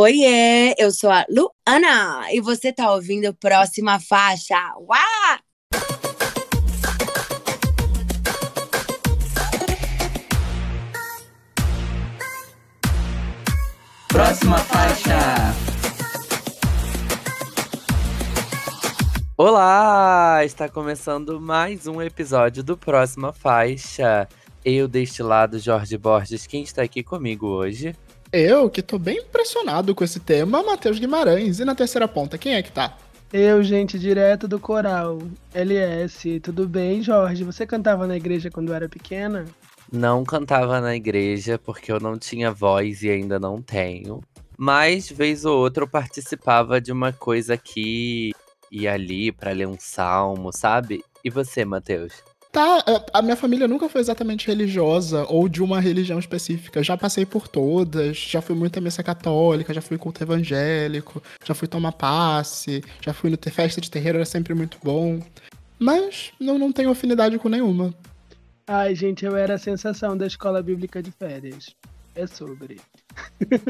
Oiê, eu sou a Luana e você tá ouvindo Próxima Faixa. Próxima faixa. Olá! Está começando mais um episódio do Próxima Faixa. Eu deste lado, Jorge Borges, quem está aqui comigo hoje? Eu, que tô bem impressionado com esse tema, Matheus Guimarães. E na terceira ponta, quem é que tá? Eu, gente, direto do coral. LS, tudo bem, Jorge? Você cantava na igreja quando era pequena? Não cantava na igreja porque eu não tinha voz e ainda não tenho. Mas, vez ou outra, eu participava de uma coisa aqui e ali para ler um salmo, sabe? E você, Matheus? Tá, a minha família nunca foi exatamente religiosa ou de uma religião específica. Já passei por todas, já fui muito à missa católica, já fui culto evangélico, já fui tomar passe, já fui no ter festa de terreiro, era sempre muito bom. Mas não, não tenho afinidade com nenhuma. Ai, gente, eu era a sensação da escola bíblica de férias. É sobre.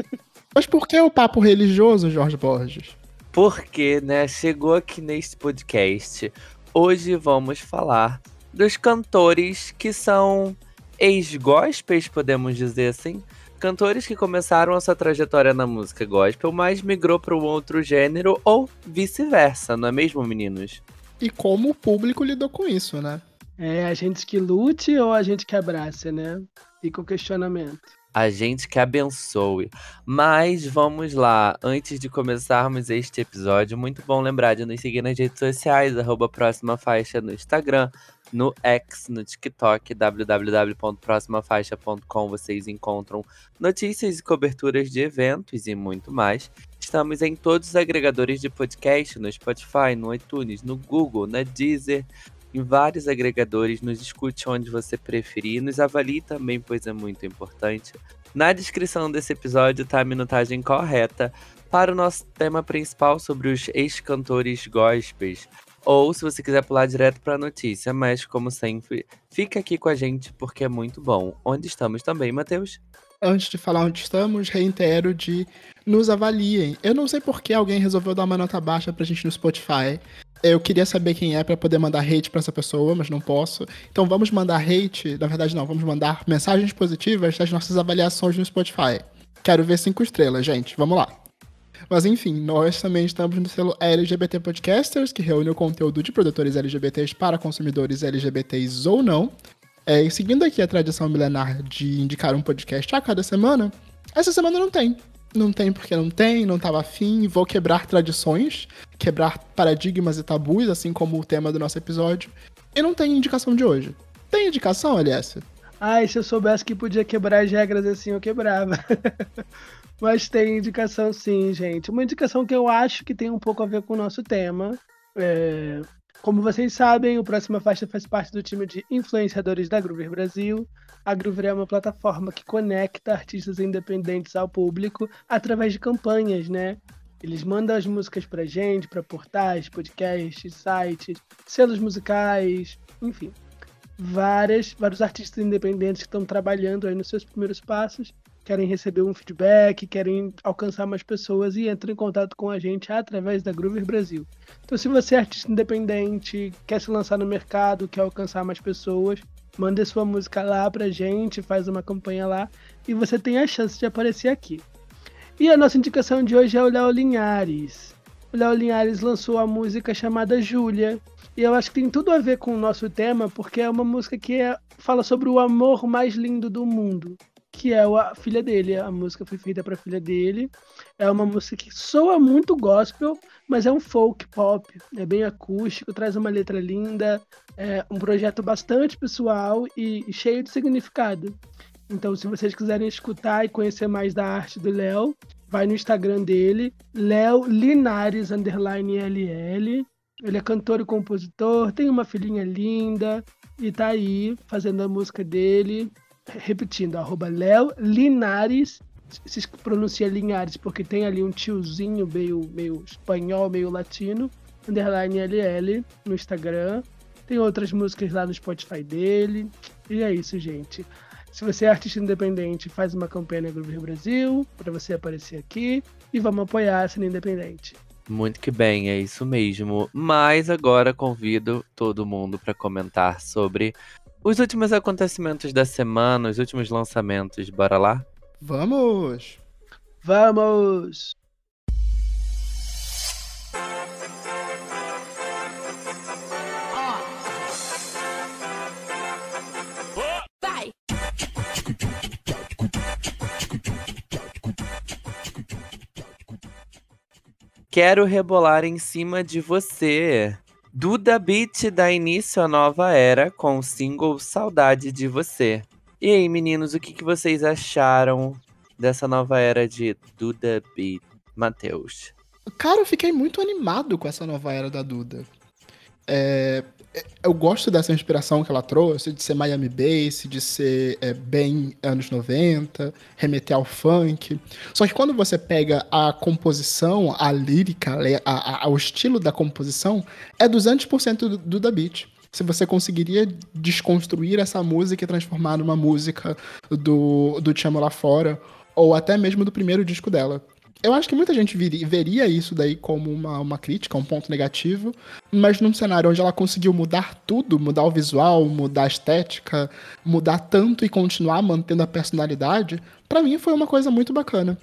Mas por que o papo religioso, Jorge Borges? Porque, né, chegou aqui neste podcast. Hoje vamos falar dos cantores que são ex-gospels, podemos dizer assim. Cantores que começaram a sua trajetória na música gospel, mas migrou para um outro gênero ou vice-versa, não é mesmo, meninos? E como o público lidou com isso, né? É a gente que lute ou a gente que abraça, né? Fica o questionamento. A gente que abençoe. Mas vamos lá, antes de começarmos este episódio, muito bom lembrar de nos seguir nas redes sociais, arroba próxima faixa no Instagram, no X, no TikTok, www.proximafaixa.com. Vocês encontram notícias e coberturas de eventos e muito mais. Estamos em todos os agregadores de podcast, no Spotify, no iTunes, no Google, na Deezer, em vários agregadores. Nos escute onde você preferir. Nos avalie também, pois é muito importante. Na descrição desse episódio está a minutagem correta para o nosso tema principal sobre os ex-cantores gospels. Ou se você quiser pular direto para a notícia, mas como sempre, fica aqui com a gente porque é muito bom. Onde estamos também, Matheus? Antes de falar onde estamos, reitero de nos avaliem. Eu não sei por que alguém resolveu dar uma nota baixa pra gente no Spotify. Eu queria saber quem é para poder mandar hate para essa pessoa, mas não posso. Então vamos mandar hate, na verdade não, vamos mandar mensagens positivas das nossas avaliações no Spotify. Quero ver cinco estrelas, gente. Vamos lá. Mas enfim, nós também estamos no selo LGBT Podcasters, que reúne o conteúdo de produtores LGBTs para consumidores LGBTs ou não. É, e seguindo aqui a tradição milenar de indicar um podcast a cada semana, essa semana não tem. Não tem porque não tem, não estava afim, vou quebrar tradições, quebrar paradigmas e tabus, assim como o tema do nosso episódio. E não tem indicação de hoje. Tem indicação, aliás? Ai, se eu soubesse que podia quebrar as regras assim, eu quebrava. Mas tem indicação sim, gente. Uma indicação que eu acho que tem um pouco a ver com o nosso tema. É... Como vocês sabem, o Próxima Faixa faz parte do time de influenciadores da Groover Brasil. A Groover é uma plataforma que conecta artistas independentes ao público através de campanhas, né? Eles mandam as músicas pra gente, pra portais, podcasts, sites, selos musicais, enfim. Várias, vários artistas independentes que estão trabalhando aí nos seus primeiros passos querem receber um feedback, querem alcançar mais pessoas e entram em contato com a gente através da Groover Brasil. Então, se você é artista independente, quer se lançar no mercado, quer alcançar mais pessoas, manda sua música lá pra gente, faz uma campanha lá e você tem a chance de aparecer aqui. E a nossa indicação de hoje é o Léo Linhares. O Léo Linhares lançou a música chamada Júlia. E eu acho que tem tudo a ver com o nosso tema, porque é uma música que é, fala sobre o amor mais lindo do mundo que é a filha dele. A música foi feita para a filha dele. É uma música que soa muito gospel, mas é um folk pop. É bem acústico, traz uma letra linda, é um projeto bastante pessoal e cheio de significado. Então, se vocês quiserem escutar e conhecer mais da arte do Léo, vai no Instagram dele, Léo Linares underline LL. Ele é cantor e compositor, tem uma filhinha linda e tá aí fazendo a música dele repetindo, arroba Léo Linares, se pronuncia Linhares porque tem ali um tiozinho meio, meio espanhol, meio latino, underline LL no Instagram. Tem outras músicas lá no Spotify dele. E é isso, gente. Se você é artista independente, faz uma campanha na Groove Rio Brasil para você aparecer aqui e vamos apoiar a cena independente. Muito que bem, é isso mesmo. Mas agora convido todo mundo para comentar sobre os últimos acontecimentos da semana, os últimos lançamentos. Bora lá? Vamos! Vamos! Quero rebolar em cima de você. Duda Beat dá início à nova era com o single Saudade de Você. E aí, meninos, o que, que vocês acharam dessa nova era de Duda Beat? Matheus. Cara, eu fiquei muito animado com essa nova era da Duda. É, eu gosto dessa inspiração que ela trouxe, de ser Miami Bass, de ser é, bem anos 90, remeter ao funk. Só que quando você pega a composição, a lírica, a, a, o estilo da composição, é 200% do, do da beat. Se você conseguiria desconstruir essa música e transformar numa música do, do Te Amo Lá Fora, ou até mesmo do primeiro disco dela. Eu acho que muita gente veria isso daí como uma, uma crítica, um ponto negativo, mas num cenário onde ela conseguiu mudar tudo, mudar o visual, mudar a estética, mudar tanto e continuar mantendo a personalidade, para mim foi uma coisa muito bacana.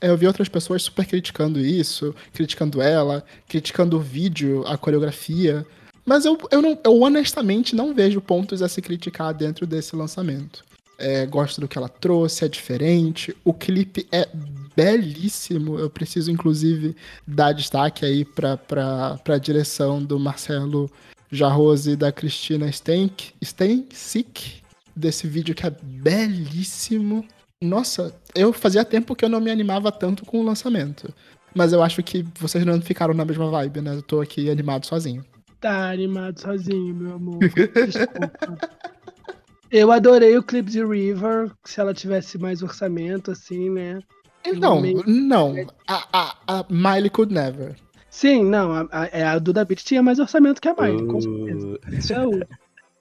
Eu vi outras pessoas super criticando isso, criticando ela, criticando o vídeo, a coreografia, mas eu, eu, não, eu honestamente não vejo pontos a se criticar dentro desse lançamento. É, gosto do que ela trouxe, é diferente. O clipe é belíssimo. Eu preciso, inclusive, dar destaque aí pra, pra, pra direção do Marcelo Jarrose e da Cristina Stenk, Stensick, desse vídeo que é belíssimo. Nossa, eu fazia tempo que eu não me animava tanto com o lançamento. Mas eu acho que vocês não ficaram na mesma vibe, né? Eu tô aqui animado sozinho. Tá animado sozinho, meu amor. Desculpa. Eu adorei o clipe de River, se ela tivesse mais orçamento, assim, né? Não, não. A, a, a Miley could never. Sim, não. A, a, é, a Duda Beat tinha mais orçamento que a Miley, uh... com certeza. Isso é, o,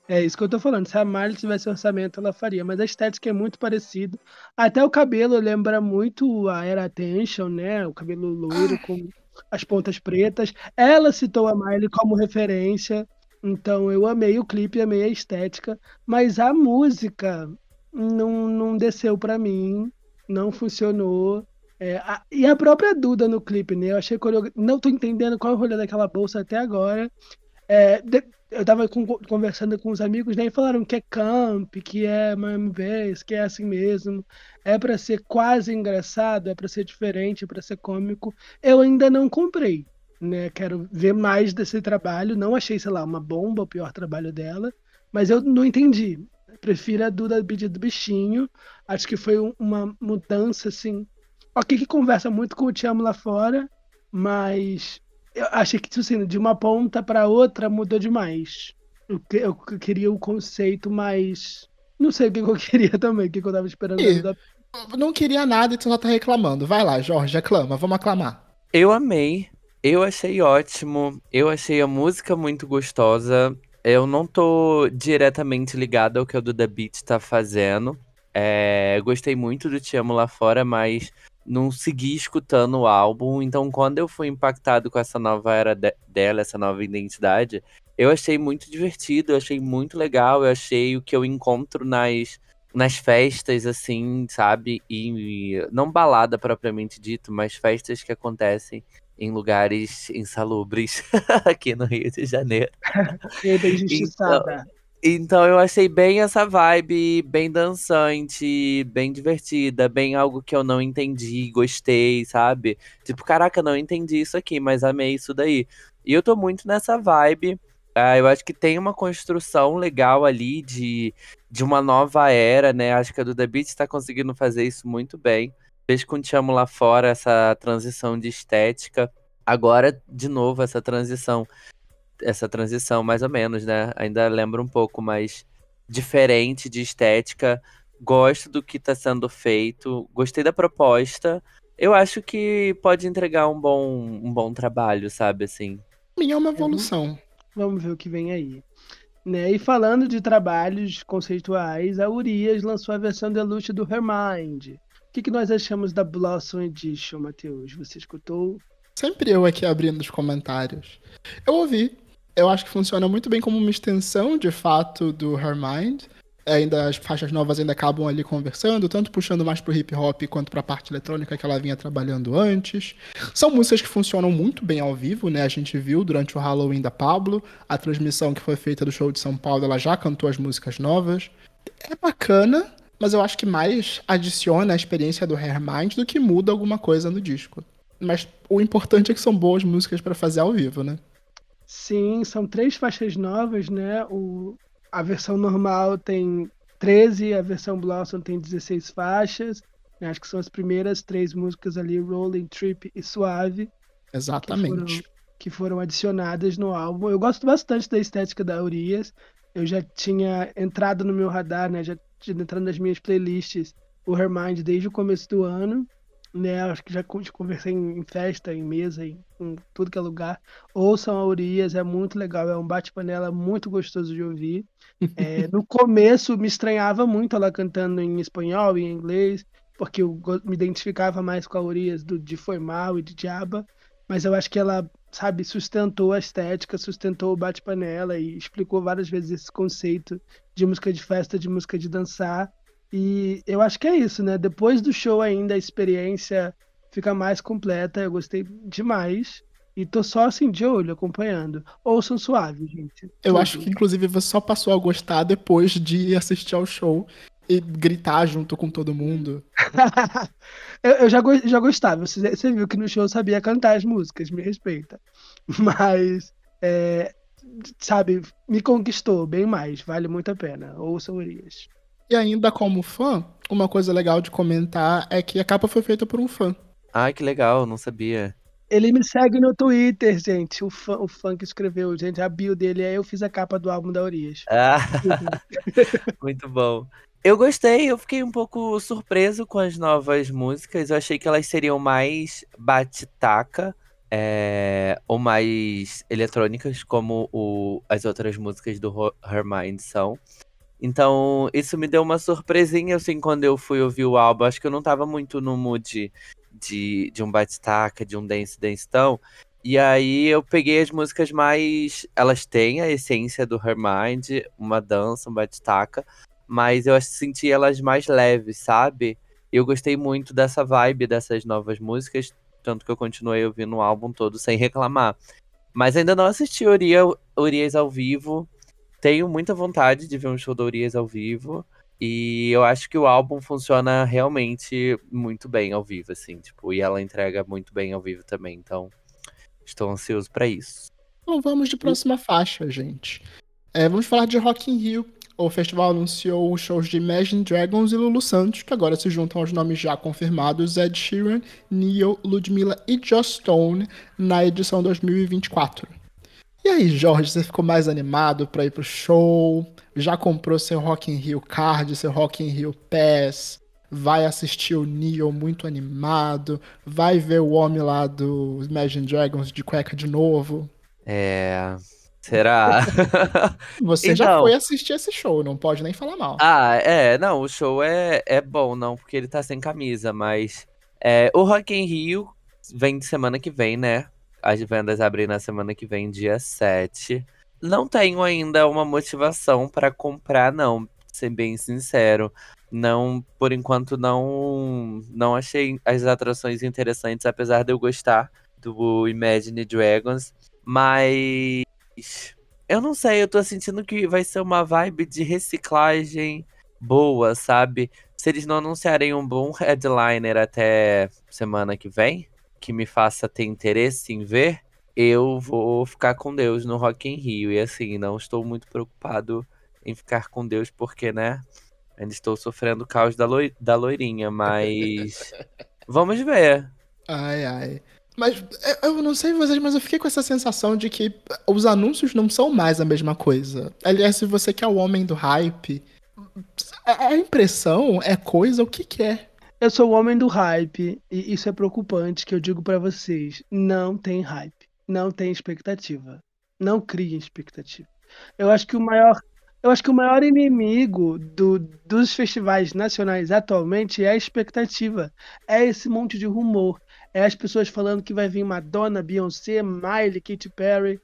é isso que eu tô falando. Se a Miley tivesse orçamento, ela faria. Mas a estética é muito parecida. Até o cabelo lembra muito a Era Attention, né? O cabelo loiro com as pontas pretas. Ela citou a Miley como referência. Então eu amei o clipe, amei a estética, mas a música não, não desceu para mim, não funcionou. É, a, e a própria Duda no clipe, né? Eu achei eu não tô entendendo qual é o rolê daquela bolsa até agora. É, de, eu tava com, conversando com os amigos, né? E falaram que é camp, que é Miami Bass, que é assim mesmo. É para ser quase engraçado, é para ser diferente, é para ser cômico. Eu ainda não comprei né? Quero ver mais desse trabalho. Não achei, sei lá, uma bomba o pior trabalho dela, mas eu não entendi. Prefiro a Duda Beat do Bichinho. Acho que foi uma mudança, assim. Ok, que conversa muito com o Te Amo lá fora, mas eu achei que, tipo assim, de uma ponta para outra mudou demais. Eu, eu, queria o conceito mais. Não sei o que eu queria também, o que eu tava esperando. E, da... Não queria nada e tu só tá reclamando. Vai lá, Jorge, aclama, vamos aclamar. Eu amei eu achei ótimo. Eu achei a música muito gostosa. Eu não tô diretamente ligado ao que o Duda Beat tá fazendo. É, gostei muito do Te Amo Lá Fora, mas não segui escutando o álbum. Então, quando eu fui impactado com essa nova era de dela, essa nova identidade, eu achei muito divertido, eu achei muito legal. Eu achei o que eu encontro nas, nas festas, assim, sabe? E, e não balada propriamente dito, mas festas que acontecem em lugares insalubres aqui no Rio de Janeiro. então, então eu achei bem essa vibe, bem dançante, bem divertida, bem algo que eu não entendi, gostei, sabe? Tipo, caraca, não entendi isso aqui, mas amei isso daí. E eu tô muito nessa vibe. Uh, eu acho que tem uma construção legal ali de, de uma nova era, né? Acho que a Duda Beat está conseguindo fazer isso muito bem fez com Te Amo Lá Fora essa transição de estética. Agora, de novo, essa transição. Essa transição, mais ou menos, né? Ainda lembro um pouco, mais diferente de estética. Gosto do que está sendo feito. Gostei da proposta. Eu acho que pode entregar um bom, um bom trabalho, sabe, assim. Minha é uma evolução. Vamos ver o que vem aí. Né? E falando de trabalhos conceituais, a Urias lançou a versão deluxe do Her Mind. O que, que nós achamos da Blossom Edition, Matheus? Você escutou? Sempre eu aqui abrindo os comentários. Eu ouvi. Eu acho que funciona muito bem como uma extensão, de fato, do Her Mind. Ainda as faixas novas ainda acabam ali conversando, tanto puxando mais pro hip hop quanto pra parte eletrônica que ela vinha trabalhando antes. São músicas que funcionam muito bem ao vivo, né? A gente viu durante o Halloween da Pablo, a transmissão que foi feita do show de São Paulo, ela já cantou as músicas novas. É bacana, mas eu acho que mais adiciona a experiência do Hair Mind do que muda alguma coisa no disco. Mas o importante é que são boas músicas para fazer ao vivo, né? Sim, são três faixas novas, né? O, a versão normal tem 13, a versão Blossom tem 16 faixas. Né? Acho que são as primeiras três músicas ali, Rolling, Trip e Suave. Exatamente. Que foram, que foram adicionadas no álbum. Eu gosto bastante da estética da Urias. Eu já tinha entrado no meu radar, né? Já tinha entrado nas minhas playlists o Hermind desde o começo do ano né? Acho que já conversei em festa, em mesa, em, em tudo que é lugar. Ouçam a Urias, é muito legal, é um bate-panela muito gostoso de ouvir. É, no começo me estranhava muito ela cantando em espanhol e em inglês, porque eu me identificava mais com a Urias do, de Foi Mal e de Diaba, mas eu acho que ela, sabe, sustentou a estética, sustentou o bate-panela e explicou várias vezes esse conceito de música de festa, de música de dançar, e eu acho que é isso, né? Depois do show ainda a experiência fica mais completa. Eu gostei demais. E tô só assim de olho acompanhando. Ouçam suave, gente. Eu Tudo. acho que inclusive você só passou a gostar depois de assistir ao show e gritar junto com todo mundo. eu, eu já, já gostava. Você, você, viu que no show eu sabia cantar as músicas, me respeita. Mas, é, sabe, me conquistou bem mais. Vale muito a pena. Ouçam Urias. E ainda como fã, uma coisa legal de comentar é que a capa foi feita por um fã. Ai, que legal, não sabia. Ele me segue no Twitter, gente. O fã, o fã que escreveu, gente, a bio dele. Aí eu fiz a capa do álbum da Urias. Ah, muito bom. Eu gostei, eu fiquei um pouco surpreso com as novas músicas. Eu achei que elas seriam mais bate-taca é, ou mais eletrônicas, como o, as outras músicas do Her Mind são. Então, isso me deu uma surpresinha, assim, quando eu fui ouvir o álbum. Acho que eu não tava muito no mood de, de um bate-taca, de um dance dance tão. E aí eu peguei as músicas mais. Elas têm a essência do Her Mind, uma dança, um bate-taca, mas eu senti elas mais leves, sabe? Eu gostei muito dessa vibe dessas novas músicas, tanto que eu continuei ouvindo o álbum todo sem reclamar. Mas ainda não assisti Urias, Urias ao vivo, tenho muita vontade de ver um show da Urias ao vivo. E eu acho que o álbum funciona realmente muito bem ao vivo, assim, tipo, e ela entrega muito bem ao vivo também, então estou ansioso para isso. Então vamos de próxima faixa, gente. É, vamos falar de Rock in Rio. O festival anunciou os shows de Imagine Dragons e Lulu Santos, que agora se juntam aos nomes já confirmados Ed Sheeran, Neil, Ludmilla e Joss Stone na edição 2024. E aí, Jorge, você ficou mais animado para ir pro show? Já comprou seu Rock in Rio Card, seu Rock in Rio Pass? Vai assistir o Neo muito animado? Vai ver o homem lá do Imagine Dragons de cueca de novo? É. Será? Você então... já foi assistir esse show, não pode nem falar mal. Ah, é, não, o show é, é bom, não, porque ele tá sem camisa, mas é, o Rock in Rio vem de semana que vem, né? As vendas abrem na semana que vem, dia 7. Não tenho ainda uma motivação para comprar, não, ser bem sincero. Não, por enquanto não não achei as atrações interessantes, apesar de eu gostar do Imagine Dragons, mas eu não sei, eu tô sentindo que vai ser uma vibe de reciclagem boa, sabe? Se eles não anunciarem um bom headliner até semana que vem, que me faça ter interesse em ver, eu vou ficar com Deus no Rock in Rio. E assim, não estou muito preocupado em ficar com Deus, porque, né? Ainda estou sofrendo o caos da, loi da loirinha, mas. Vamos ver. Ai, ai. Mas eu não sei vocês, mas eu fiquei com essa sensação de que os anúncios não são mais a mesma coisa. Aliás, se você quer o homem do hype, a impressão é coisa o que quer. Eu sou o homem do hype e isso é preocupante que eu digo para vocês. Não tem hype, não tem expectativa. Não criem expectativa. Eu acho que o maior, eu acho que o maior inimigo do, dos festivais nacionais atualmente é a expectativa. É esse monte de rumor. É as pessoas falando que vai vir Madonna, Beyoncé, Miley, Katy Perry.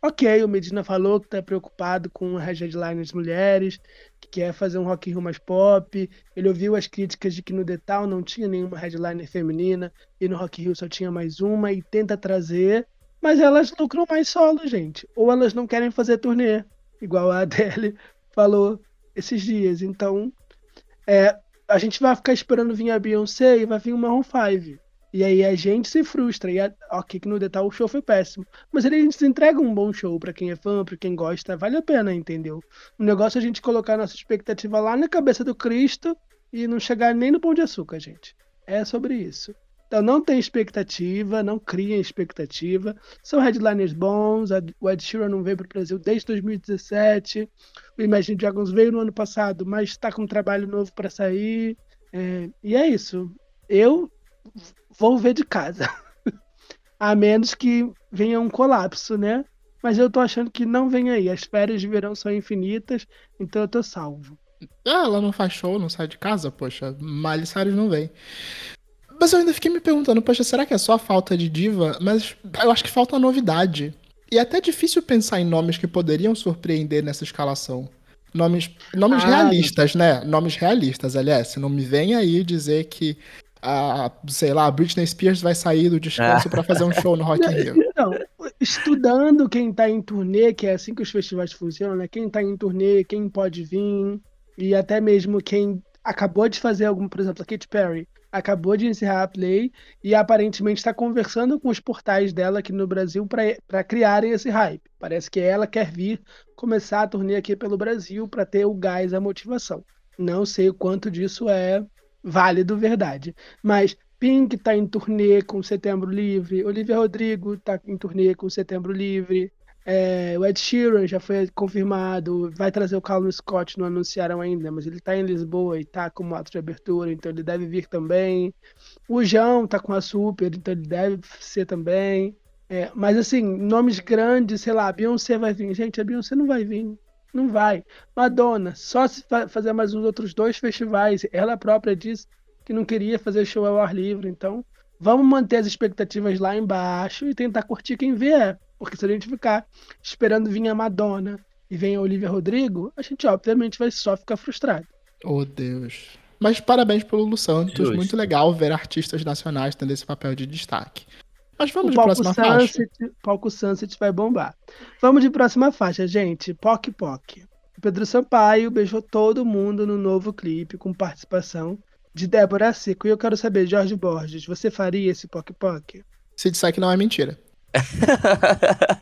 Ok, o Medina falou que está preocupado com as headliners mulheres, que quer fazer um Rock Rio mais pop. Ele ouviu as críticas de que no Detal não tinha nenhuma headliner feminina e no Rock Rio só tinha mais uma e tenta trazer, mas elas lucram mais solo, gente. Ou elas não querem fazer turnê, igual a Adele falou esses dias. Então, é, a gente vai ficar esperando vir a Beyoncé e vai vir o Maroon 5. E aí a gente se frustra. E a, ok, que no detalhe o show foi péssimo. Mas eles entregam um bom show para quem é fã, para quem gosta. Vale a pena, entendeu? O negócio é a gente colocar nossa expectativa lá na cabeça do Cristo e não chegar nem no pão de açúcar, gente. É sobre isso. Então não tem expectativa, não criem expectativa. São headliners bons. O Ed Sheeran não veio para o Brasil desde 2017. O Imagine Dragons veio no ano passado, mas está com um trabalho novo para sair. É, e é isso. Eu vou ver de casa. A menos que venha um colapso, né? Mas eu tô achando que não vem aí. As férias de verão são infinitas, então eu tô salvo. Ah, ela não faz show, não sai de casa, poxa. Miley Cyrus não vem. Mas eu ainda fiquei me perguntando, poxa, será que é só falta de diva? Mas eu acho que falta novidade. E é até difícil pensar em nomes que poderiam surpreender nessa escalação. Nomes, nomes ah, realistas, né? Nomes realistas, aliás. Não me vem aí dizer que a, sei lá, a Britney Spears vai sair do descanso ah. para fazer um show no Rock in Rio. Não, estudando quem tá em turnê, que é assim que os festivais funcionam, né? Quem tá em turnê, quem pode vir, e até mesmo quem acabou de fazer algum, por exemplo, a Katy Perry acabou de encerrar a Play e aparentemente está conversando com os portais dela aqui no Brasil para criarem esse hype. Parece que ela quer vir começar a turnê aqui pelo Brasil para ter o gás, a motivação. Não sei o quanto disso é válido, verdade. Mas Pink está em turnê com Setembro Livre, Olivia Rodrigo está em turnê com Setembro Livre, é, o Ed Sheeran já foi confirmado, vai trazer o Calvin Scott, não anunciaram ainda, mas ele está em Lisboa e está como ato de abertura, então ele deve vir também. O João está com a Super, então ele deve ser também. É, mas assim, nomes grandes, sei lá, a Beyoncé vai vir. Gente, a Beyoncé não vai vir. Não vai. Madonna, só se fazer mais uns outros dois festivais. Ela própria disse que não queria fazer show ao ar livre. Então, vamos manter as expectativas lá embaixo e tentar curtir quem vier. Porque se a gente ficar esperando vir a Madonna e vem a Olivia Rodrigo, a gente obviamente vai só ficar frustrado. Oh, Deus. Mas parabéns pelo Lu Santos. Muito legal ver artistas nacionais tendo esse papel de destaque. Mas vamos o de próxima Sunset, faixa. Palco Sunset vai bombar. Vamos de próxima faixa, gente. Poc Poc. Pedro Sampaio beijou todo mundo no novo clipe com participação de Débora Seco. E eu quero saber, Jorge Borges, você faria esse Poc Poc? Se disser que não é mentira.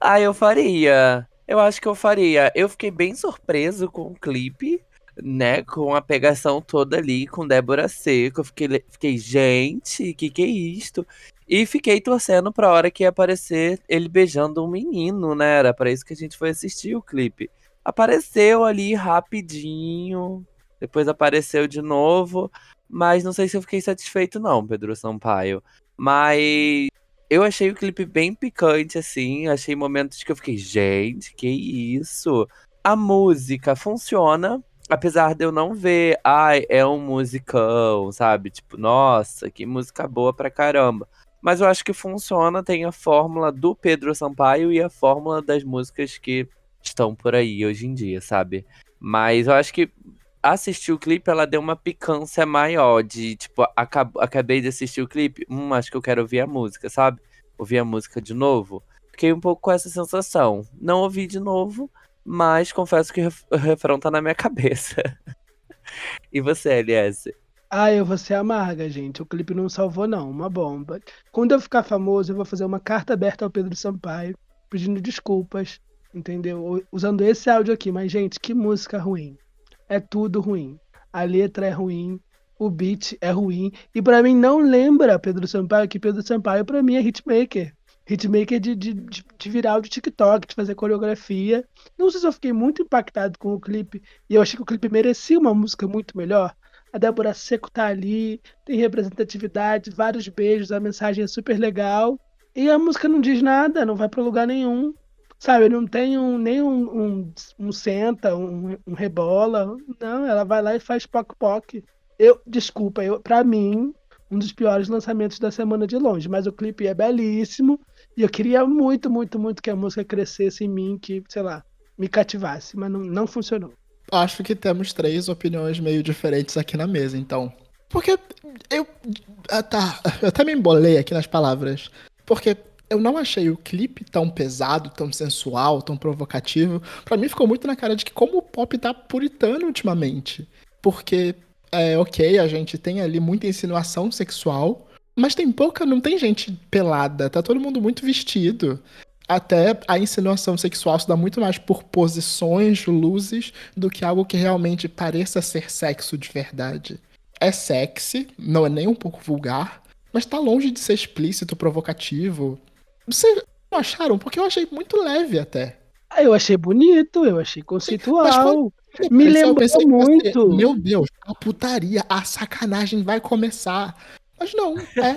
ah, eu faria. Eu acho que eu faria. Eu fiquei bem surpreso com o clipe, né? Com a pegação toda ali com Débora Seco. Eu fiquei, fiquei gente, que que é isto? E fiquei torcendo pra hora que ia aparecer ele beijando um menino, né? Era pra isso que a gente foi assistir o clipe. Apareceu ali rapidinho, depois apareceu de novo, mas não sei se eu fiquei satisfeito não, Pedro Sampaio. Mas eu achei o clipe bem picante, assim. Achei momentos que eu fiquei, gente, que isso? A música funciona, apesar de eu não ver, ai, é um musicão, sabe? Tipo, nossa, que música boa pra caramba. Mas eu acho que funciona, tem a fórmula do Pedro Sampaio e a fórmula das músicas que estão por aí hoje em dia, sabe? Mas eu acho que assistir o clipe, ela deu uma picância maior de, tipo, acab acabei de assistir o clipe, hum, acho que eu quero ouvir a música, sabe? Ouvir a música de novo. Fiquei um pouco com essa sensação. Não ouvi de novo, mas confesso que o refrão tá na minha cabeça. e você, LS? Ah, eu vou ser amarga, gente. O clipe não salvou, não. Uma bomba. Quando eu ficar famoso, eu vou fazer uma carta aberta ao Pedro Sampaio, pedindo desculpas, entendeu? Usando esse áudio aqui. Mas, gente, que música ruim. É tudo ruim. A letra é ruim, o beat é ruim. E para mim não lembra Pedro Sampaio, que Pedro Sampaio para mim é hitmaker. Hitmaker de, de, de, de viral de TikTok, de fazer coreografia. Não sei se eu fiquei muito impactado com o clipe. E eu achei que o clipe merecia uma música muito melhor. A Débora Seco tá ali, tem representatividade, vários beijos, a mensagem é super legal. E a música não diz nada, não vai para lugar nenhum. Sabe, não tem um, nem um, um, um senta, um, um, rebola. Não, ela vai lá e faz poc-poc. Eu, desculpa, eu, pra mim, um dos piores lançamentos da semana de longe, mas o clipe é belíssimo e eu queria muito, muito, muito que a música crescesse em mim, que, sei lá, me cativasse, mas não, não funcionou. Acho que temos três opiniões meio diferentes aqui na mesa, então. Porque eu. Ah, tá. Eu até me embolei aqui nas palavras. Porque eu não achei o clipe tão pesado, tão sensual, tão provocativo. Para mim ficou muito na cara de que como o pop tá puritano ultimamente. Porque, é, ok, a gente tem ali muita insinuação sexual, mas tem pouca, não tem gente pelada, tá todo mundo muito vestido. Até a insinuação sexual se dá muito mais por posições, luzes, do que algo que realmente pareça ser sexo de verdade. É sexy, não é nem um pouco vulgar, mas tá longe de ser explícito, provocativo. Vocês não acharam? Porque eu achei muito leve até. Ah, eu achei bonito, eu achei conceitual. Me lembrou muito. Você, meu Deus, a putaria, a sacanagem vai começar. Mas não, é.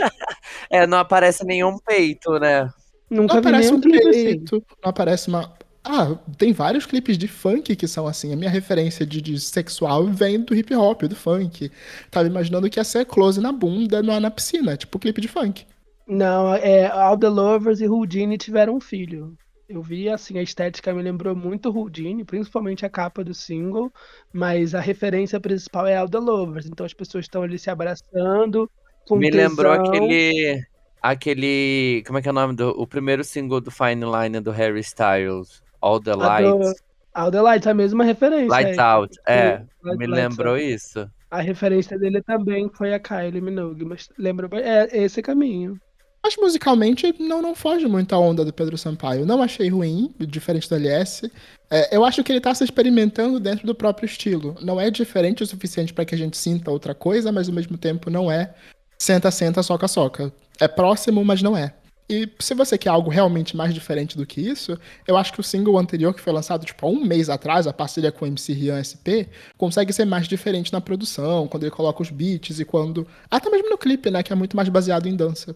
é, não aparece nenhum peito, né? Nunca não vi aparece um clipe peito, assim. não aparece uma. Ah, tem vários clipes de funk que são assim. A minha referência de, de sexual vem do hip hop, do funk. Tava imaginando que ia ser close na bunda na, na piscina, tipo clipe de funk. Não, é, All the Lovers e Houdini tiveram um filho. Eu vi, assim, a estética me lembrou muito Houdini, principalmente a capa do single, mas a referência principal é All the Lovers. Então as pessoas estão ali se abraçando. me tesão. lembrou aquele. Aquele. Como é que é o nome do. O primeiro single do Fine Line do Harry Styles. All the Lights. All the Lights, a mesma referência. Lights Out, é. Light, me Lights lembrou out. isso. A referência dele também foi a Kylie Minogue, mas lembra. É esse caminho. Mas musicalmente não, não foge muito a onda do Pedro Sampaio. Não achei ruim, diferente do LS. É, eu acho que ele tá se experimentando dentro do próprio estilo. Não é diferente o suficiente para que a gente sinta outra coisa, mas ao mesmo tempo não é senta, senta, soca, soca. É próximo, mas não é. E se você quer algo realmente mais diferente do que isso, eu acho que o single anterior, que foi lançado tipo há um mês atrás, a parceria com o MC Rian SP, consegue ser mais diferente na produção, quando ele coloca os beats e quando. Até mesmo no clipe, né? Que é muito mais baseado em dança.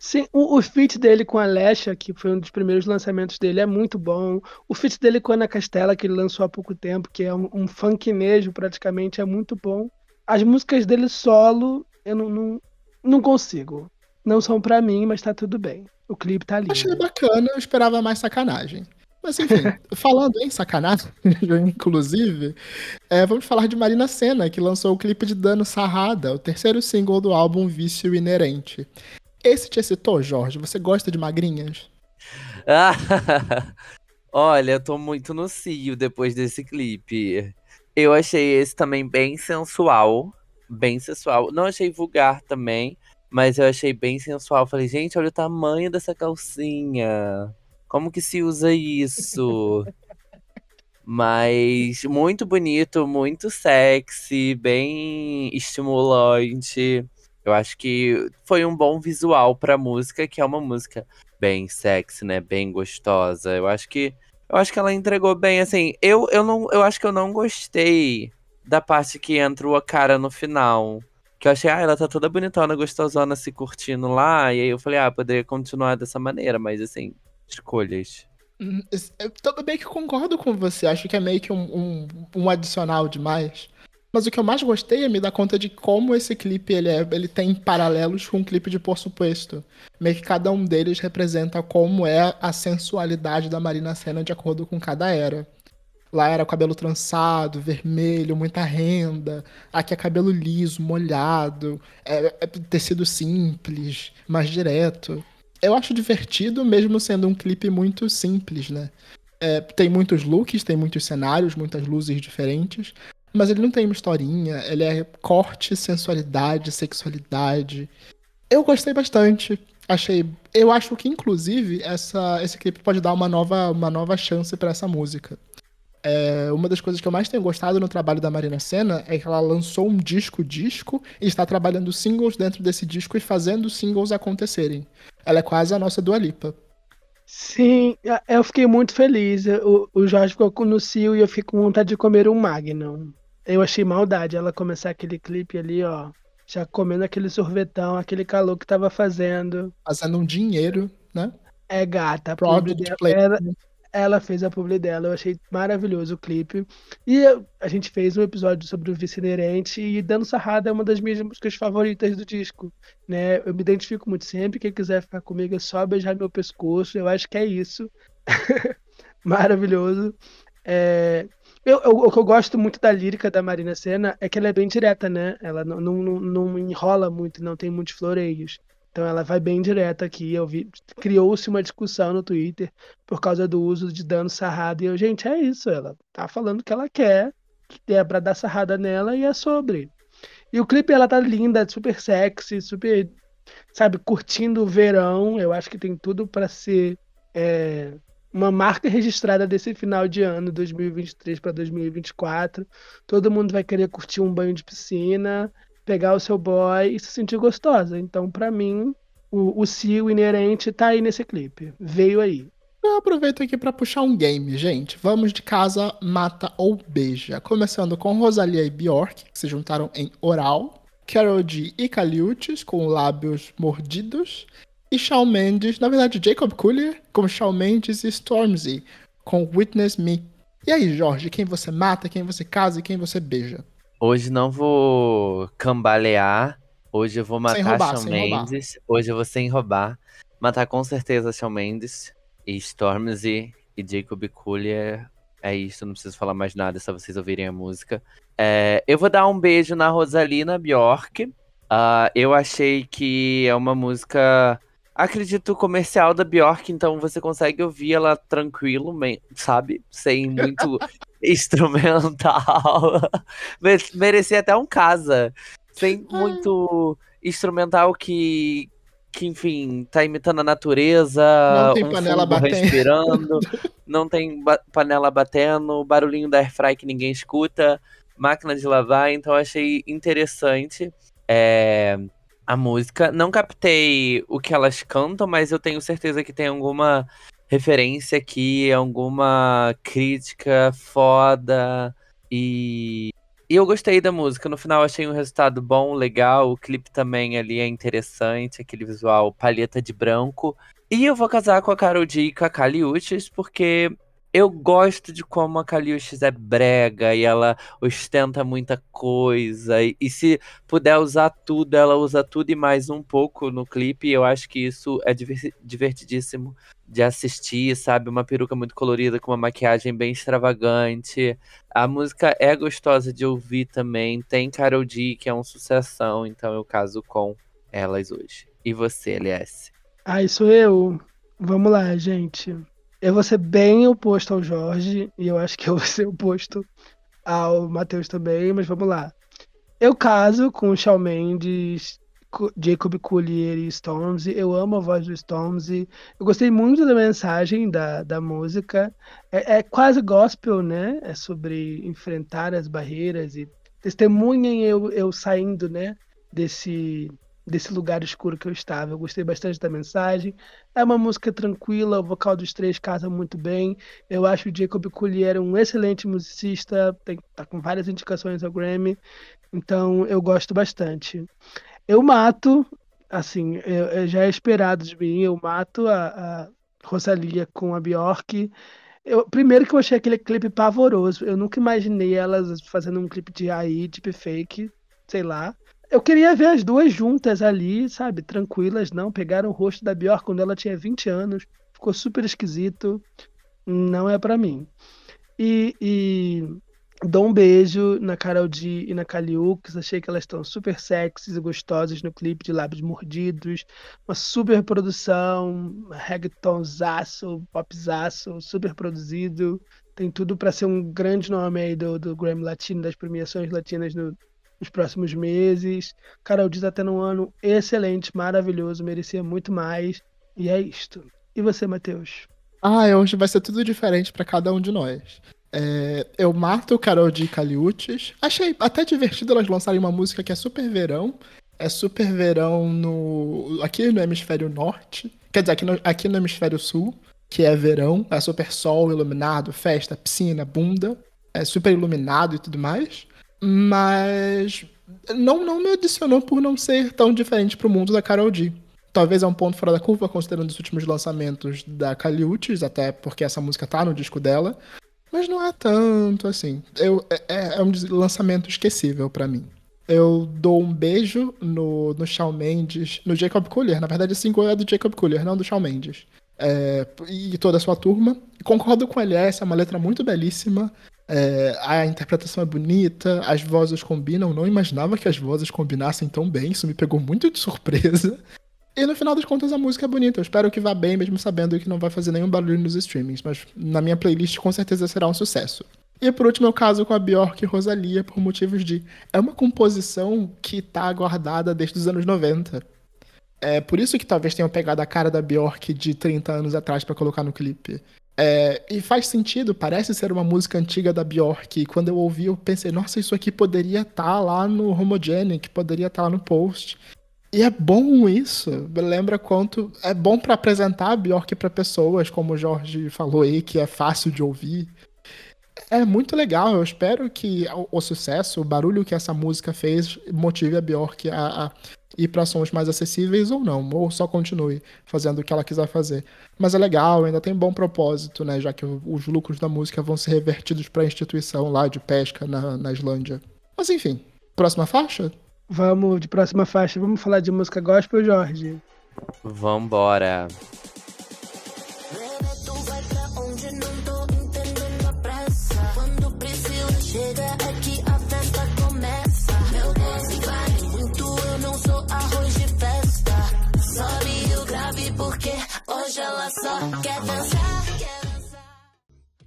Sim, o, o feat dele com a Lesha, que foi um dos primeiros lançamentos dele, é muito bom. O feat dele com a Ana Castela, que ele lançou há pouco tempo, que é um, um funknejo praticamente, é muito bom. As músicas dele solo, eu não, não, não consigo. Não são para mim, mas tá tudo bem. O clipe tá lindo. Achei bacana, eu esperava mais sacanagem. Mas enfim, falando em sacanagem, inclusive, é, vamos falar de Marina Senna, que lançou o clipe de Dano Sarrada, o terceiro single do álbum Vício Inerente. Esse te excitou, Jorge? Você gosta de magrinhas? Olha, eu tô muito no cio depois desse clipe. Eu achei esse também bem sensual. Bem sensual. Não achei vulgar também, mas eu achei bem sensual. Falei, gente, olha o tamanho dessa calcinha. Como que se usa isso? mas muito bonito, muito sexy, bem estimulante. Eu acho que foi um bom visual pra música, que é uma música bem sexy, né? Bem gostosa. Eu acho que eu acho que ela entregou bem, assim. Eu, eu não eu acho que eu não gostei da parte que entra o cara no final. Que eu achei, ah, ela tá toda bonitona, gostosona, se curtindo lá. E aí eu falei, ah, poderia continuar dessa maneira, mas assim, escolhas. Hum, eu também que concordo com você. Acho que é meio que um, um, um adicional demais. Mas o que eu mais gostei é me dar conta de como esse clipe ele, é, ele tem paralelos com o clipe de Por Supuesto. Meio que cada um deles representa como é a sensualidade da Marina Senna de acordo com cada era. Lá era cabelo trançado, vermelho, muita renda. Aqui é cabelo liso, molhado, é, é tecido simples, mais direto. Eu acho divertido, mesmo sendo um clipe muito simples, né? É, tem muitos looks, tem muitos cenários, muitas luzes diferentes, mas ele não tem uma historinha, ele é corte, sensualidade, sexualidade. Eu gostei bastante. Achei. Eu acho que, inclusive, essa, esse clipe pode dar uma nova, uma nova chance para essa música. É, uma das coisas que eu mais tenho gostado no trabalho da Marina Senna é que ela lançou um disco-disco e está trabalhando singles dentro desse disco e fazendo singles acontecerem. Ela é quase a nossa Dua Lipa. Sim, eu fiquei muito feliz. O, o Jorge ficou no cio e eu fico com vontade de comer um Magnum. Eu achei maldade ela começar aquele clipe ali, ó. Já comendo aquele sorvetão, aquele calor que tava fazendo. Fazendo um dinheiro, né? É gata. Product era, ela fez a publi dela. Eu achei maravilhoso o clipe. E a gente fez um episódio sobre o vice inerente e Dando Sarrada é uma das minhas músicas favoritas do disco. Né? Eu me identifico muito sempre. Quem quiser ficar comigo é só beijar meu pescoço. Eu acho que é isso. Maravilhoso. É, eu, eu, o que eu gosto muito da lírica da Marina Senna é que ela é bem direta, né? Ela não, não, não enrola muito, não tem muitos floreios. Então ela vai bem direta aqui. Eu vi, criou-se uma discussão no Twitter por causa do uso de dano sarrado. E eu, gente, é isso. Ela tá falando que ela quer, que é pra dar sarrada nela e é sobre. E o clipe ela tá linda, super sexy, super, sabe, curtindo o verão. Eu acho que tem tudo para ser é, uma marca registrada desse final de ano, 2023 para 2024. Todo mundo vai querer curtir um banho de piscina pegar o seu boy e se sentir gostosa. Então, para mim, o, o si, o inerente, tá aí nesse clipe. Veio aí. Eu aproveito aqui para puxar um game, gente. Vamos de casa, mata ou beija. Começando com Rosalia e Bjork, que se juntaram em Oral. Carol G e Caliutes, com lábios mordidos. E Shawn Mendes, na verdade, Jacob Collier, com Shawn Mendes e Stormzy, com Witness Me. E aí, Jorge, quem você mata, quem você casa e quem você beija? Hoje não vou cambalear. Hoje eu vou matar roubar, Shawn Mendes. Roubar. Hoje eu vou sem roubar. Matar com certeza Shawn Mendes e Stormzy e Jacob Collier. É isso, não preciso falar mais nada, é só vocês ouvirem a música. É, eu vou dar um beijo na Rosalina Bjork. Uh, eu achei que é uma música, acredito, comercial da Bjork, então você consegue ouvir ela tranquilo, sabe? Sem muito instrumental. Merecia até um casa. Sem muito instrumental que, que, enfim, tá imitando a natureza. Não tem um panela batendo. Respirando, não tem ba panela batendo, barulhinho da airfry que ninguém escuta, máquina de lavar. Então achei interessante é, a música. Não captei o que elas cantam, mas eu tenho certeza que tem alguma referência aqui, alguma crítica foda. E, e eu gostei da música. No final achei um resultado bom, legal. O clipe também ali é interessante, aquele visual palheta de branco. E eu vou casar com a Carol D e com a Kali Uchis, porque eu gosto de como a Kaliushis é brega e ela ostenta muita coisa. E, e, se puder usar tudo, ela usa tudo e mais um pouco no clipe. Eu acho que isso é divertidíssimo de assistir, sabe? Uma peruca muito colorida com uma maquiagem bem extravagante. A música é gostosa de ouvir também. Tem Carol D, que é um sucessão, então eu caso com elas hoje. E você, LS? Ah, isso eu. Vamos lá, gente. Eu vou ser bem oposto ao Jorge, e eu acho que eu vou ser oposto ao Matheus também, mas vamos lá. Eu caso com o Shawn Mendes, Jacob Collier e Stormzy. Eu amo a voz do Stormzy. Eu gostei muito da mensagem da, da música. É, é quase gospel, né? É sobre enfrentar as barreiras e testemunhem eu, eu saindo, né? Desse, desse lugar escuro que eu estava. Eu gostei bastante da mensagem. É uma música tranquila, o vocal dos três casa muito bem. Eu acho o Jacob Collier um excelente musicista, tem, tá com várias indicações ao Grammy, então eu gosto bastante. Eu mato, assim, eu, eu já é esperado de mim, eu mato a, a Rosalia com a Bjork. Eu, primeiro que eu achei aquele clipe pavoroso. Eu nunca imaginei elas fazendo um clipe de AI, tipo fake, sei lá. Eu queria ver as duas juntas ali, sabe? Tranquilas, não. Pegaram o rosto da Bjork quando ela tinha 20 anos. Ficou super esquisito. Não é para mim. E, e, dou um beijo na Carol D e na Caliux. Achei que elas estão super sexys e gostosas no clipe de Lábios Mordidos. Uma super produção, reggaetonzaço, popzaço, super produzido. Tem tudo para ser um grande nome aí do, do Grammy Latino, das premiações latinas no, nos próximos meses. Carol diz até num ano excelente, maravilhoso, merecia muito mais. E é isto. E você, Matheus? Ah, hoje vai ser tudo diferente para cada um de nós. É, eu mato o Carol de Caliutes. Achei até divertido elas lançarem uma música que é super verão. É super verão no aqui no hemisfério norte. Quer dizer, aqui no, aqui no hemisfério sul, que é verão. É super sol, iluminado, festa, piscina, bunda. É super iluminado e tudo mais. Mas não, não me adicionou por não ser tão diferente pro mundo da Carol D. Talvez é um ponto fora da curva, considerando os últimos lançamentos da Kali até porque essa música tá no disco dela. Mas não é tanto assim. Eu, é, é, é um lançamento esquecível para mim. Eu dou um beijo no, no Shawn Mendes, no Jacob Collier. Na verdade, esse single é do Jacob Collier, não do Shawn Mendes. É, e toda a sua turma. Concordo com ele, essa é uma letra muito belíssima. É, a interpretação é bonita, as vozes combinam. Não imaginava que as vozes combinassem tão bem, isso me pegou muito de surpresa. E no final das contas a música é bonita. Eu espero que vá bem, mesmo sabendo que não vai fazer nenhum barulho nos streamings. Mas na minha playlist com certeza será um sucesso. E por último, é o caso com a Bjork e Rosalia, por motivos de. É uma composição que tá guardada desde os anos 90. É por isso que talvez tenham pegado a cara da Bjork de 30 anos atrás para colocar no clipe. É, e faz sentido, parece ser uma música antiga da Bjork. E quando eu ouvi, eu pensei, nossa, isso aqui poderia estar tá lá no Homogenic, poderia estar tá lá no post. E é bom isso. Lembra quanto é bom para apresentar a Bjork para pessoas, como o Jorge falou aí, que é fácil de ouvir. É muito legal. Eu espero que o, o sucesso, o barulho que essa música fez, motive a Bjork a, a ir para sons mais acessíveis ou não, ou só continue fazendo o que ela quiser fazer. Mas é legal, ainda tem bom propósito, né? Já que os lucros da música vão ser revertidos para a instituição lá de pesca na, na Islândia. Mas enfim, próxima faixa? Vamos de próxima faixa, vamos falar de música gospel, Jorge. Vambora.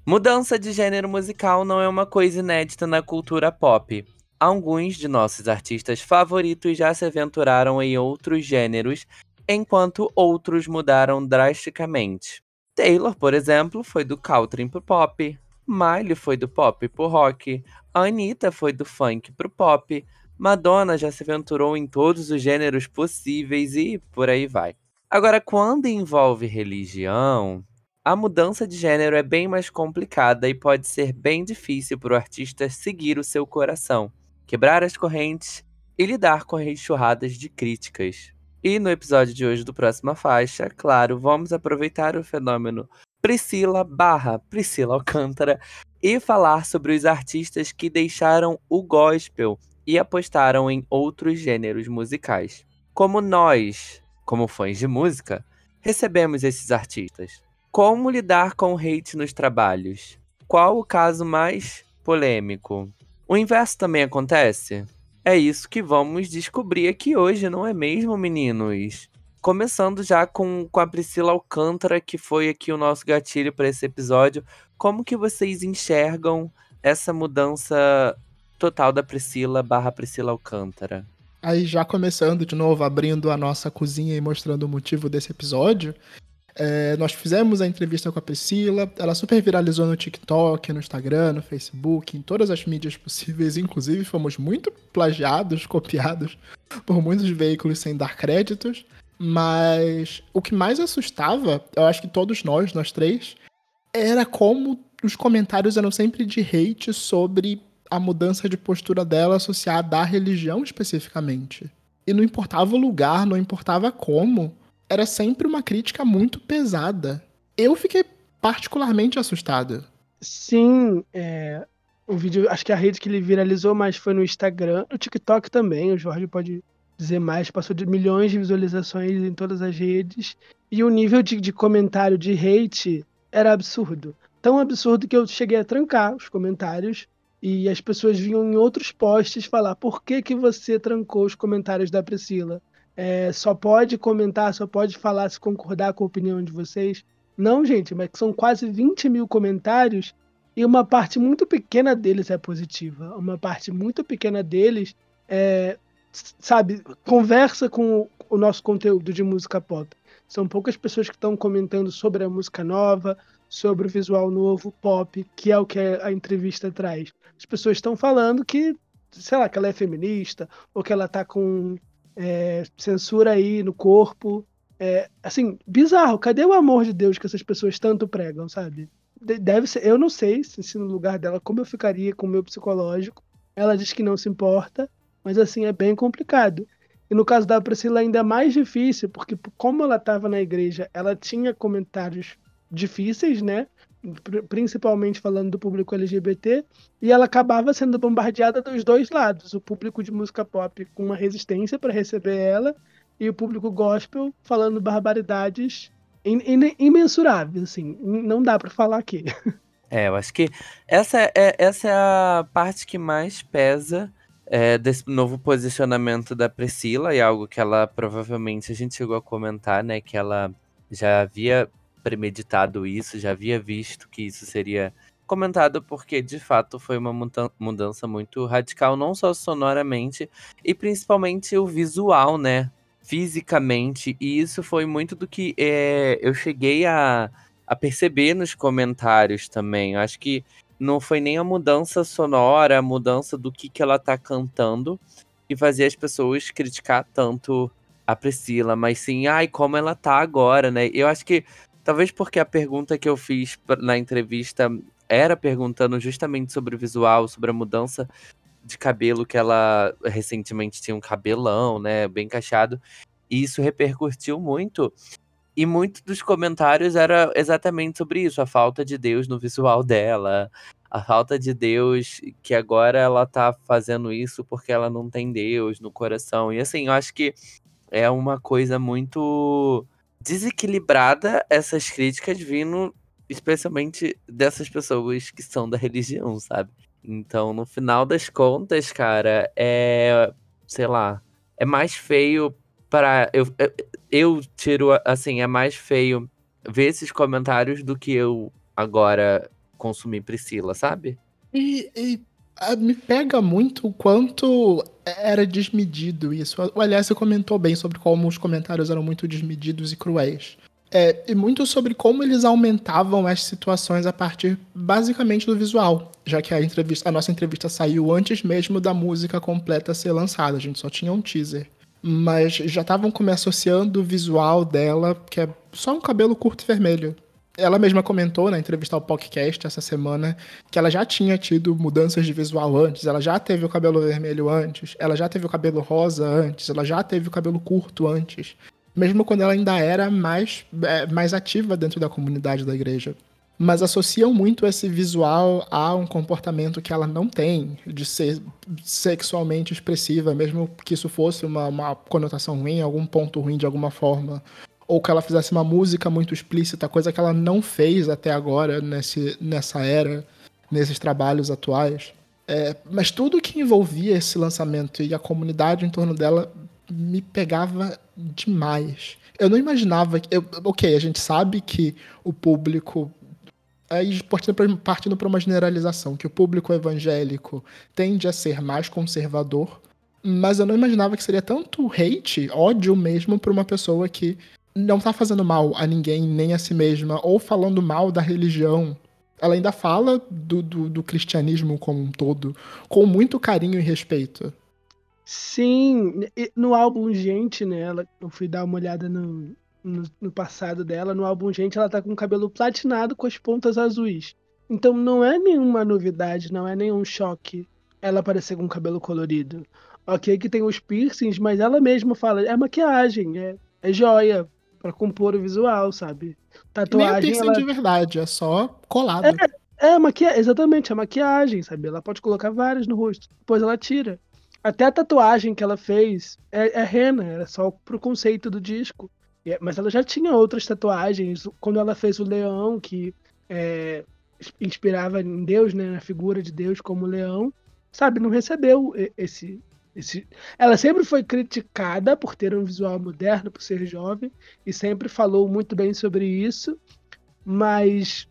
Mudança de gênero musical não é uma coisa inédita na cultura pop. Alguns de nossos artistas favoritos já se aventuraram em outros gêneros, enquanto outros mudaram drasticamente. Taylor, por exemplo, foi do country pro pop, Miley foi do pop pro rock, Anitta foi do funk pro pop, Madonna já se aventurou em todos os gêneros possíveis e por aí vai. Agora, quando envolve religião, a mudança de gênero é bem mais complicada e pode ser bem difícil para o artista seguir o seu coração quebrar as correntes e lidar com as enxurradas de críticas. E no episódio de hoje do Próxima Faixa, claro, vamos aproveitar o fenômeno Priscila barra Priscila Alcântara e falar sobre os artistas que deixaram o gospel e apostaram em outros gêneros musicais. Como nós, como fãs de música, recebemos esses artistas. Como lidar com o hate nos trabalhos? Qual o caso mais polêmico? O inverso também acontece? É isso que vamos descobrir aqui hoje, não é mesmo, meninos? Começando já com, com a Priscila Alcântara, que foi aqui o nosso gatilho para esse episódio. Como que vocês enxergam essa mudança total da Priscila barra Priscila Alcântara? Aí já começando de novo, abrindo a nossa cozinha e mostrando o motivo desse episódio, é, nós fizemos a entrevista com a Priscila, ela super viralizou no TikTok, no Instagram, no Facebook, em todas as mídias possíveis, inclusive fomos muito plagiados, copiados por muitos veículos sem dar créditos. Mas o que mais assustava, eu acho que todos nós, nós três, era como os comentários eram sempre de hate sobre a mudança de postura dela associada à religião especificamente. E não importava o lugar, não importava como, era sempre uma crítica muito pesada. Eu fiquei particularmente assustado. Sim, é, o vídeo, acho que a rede que ele viralizou mais foi no Instagram, no TikTok também, o Jorge pode dizer mais, passou de milhões de visualizações em todas as redes. E o nível de, de comentário de hate era absurdo. Tão absurdo que eu cheguei a trancar os comentários e as pessoas vinham em outros posts falar por que, que você trancou os comentários da Priscila? é, só pode comentar, só pode falar se concordar com a opinião de vocês. Não, gente, mas são quase 20 mil comentários e uma parte muito pequena deles é positiva. Uma parte muito pequena deles é, sabe, conversa com o nosso conteúdo de música pop. São poucas pessoas que estão comentando sobre a música nova, sobre o visual novo, pop, que é o que a entrevista traz. As pessoas estão falando que, sei lá, que ela é feminista, ou que ela tá com é, censura aí no corpo. É, assim, bizarro. Cadê o amor de Deus que essas pessoas tanto pregam, sabe? Deve ser. Eu não sei se, se no lugar dela como eu ficaria com o meu psicológico. Ela diz que não se importa, mas assim é bem complicado. E no caso da Priscila ainda mais difícil, porque como ela estava na igreja, ela tinha comentários difíceis, né? Principalmente falando do público LGBT, e ela acabava sendo bombardeada dos dois lados: o público de música pop com uma resistência para receber ela, e o público gospel falando barbaridades imensuráveis, assim, não dá para falar aqui. É, eu acho que essa é, essa é a parte que mais pesa é, desse novo posicionamento da Priscila, e algo que ela provavelmente a gente chegou a comentar, né? Que ela já havia premeditado isso, já havia visto que isso seria comentado, porque de fato foi uma mudança muito radical, não só sonoramente, e principalmente o visual, né? Fisicamente, e isso foi muito do que é, eu cheguei a a perceber nos comentários também. Eu acho que não foi nem a mudança sonora, a mudança do que, que ela tá cantando que fazia as pessoas criticar tanto a Priscila, mas sim, ai, como ela tá agora, né? Eu acho que talvez porque a pergunta que eu fiz na entrevista era perguntando justamente sobre o visual, sobre a mudança de cabelo que ela recentemente tinha um cabelão, né, bem cacheado. E isso repercutiu muito. E muitos dos comentários era exatamente sobre isso, a falta de Deus no visual dela, a falta de Deus que agora ela tá fazendo isso porque ela não tem Deus no coração. E assim, eu acho que é uma coisa muito desequilibrada essas críticas vindo especialmente dessas pessoas que são da religião, sabe? Então, no final das contas, cara, é, sei lá, é mais feio para eu, eu tiro assim, é mais feio ver esses comentários do que eu agora consumir Priscila, sabe? E, e me pega muito o quanto era desmedido isso. O Alessio comentou bem sobre como os comentários eram muito desmedidos e cruéis. É, e muito sobre como eles aumentavam as situações a partir basicamente do visual, já que a entrevista, a nossa entrevista saiu antes mesmo da música completa ser lançada, a gente só tinha um teaser mas já estavam me associando o visual dela, que é só um cabelo curto e vermelho. Ela mesma comentou na entrevista ao podcast essa semana que ela já tinha tido mudanças de visual antes, ela já teve o cabelo vermelho antes, ela já teve o cabelo rosa antes, ela já teve o cabelo curto antes, mesmo quando ela ainda era mais, é, mais ativa dentro da comunidade da igreja mas associam muito esse visual a um comportamento que ela não tem, de ser sexualmente expressiva, mesmo que isso fosse uma, uma conotação ruim, algum ponto ruim de alguma forma. Ou que ela fizesse uma música muito explícita, coisa que ela não fez até agora, nesse, nessa era, nesses trabalhos atuais. É, mas tudo que envolvia esse lançamento e a comunidade em torno dela me pegava demais. Eu não imaginava que. Eu, ok, a gente sabe que o público aí partindo para uma generalização, que o público evangélico tende a ser mais conservador, mas eu não imaginava que seria tanto hate, ódio mesmo, para uma pessoa que não tá fazendo mal a ninguém, nem a si mesma, ou falando mal da religião. Ela ainda fala do, do, do cristianismo como um todo, com muito carinho e respeito. Sim, no álbum Gente, né? Eu fui dar uma olhada no, no, no, passado dela, no álbum Gente, ela tá com o cabelo platinado com as pontas azuis. Então não é nenhuma novidade, não é nenhum choque ela aparecer com o cabelo colorido. Ok, que tem os piercings, mas ela mesma fala, é maquiagem, é, é joia para compor o visual, sabe? Tatuagem. Nem é ela... de verdade, é só colado. É, é maquia... exatamente, é maquiagem, sabe? Ela pode colocar várias no rosto, depois ela tira. Até a tatuagem que ela fez é, é rena, era só pro conceito do disco. É, mas ela já tinha outras tatuagens. Quando ela fez o leão, que é, inspirava em Deus, né, na figura de Deus como leão, sabe, não recebeu esse, esse. Ela sempre foi criticada por ter um visual moderno, por ser jovem, e sempre falou muito bem sobre isso, mas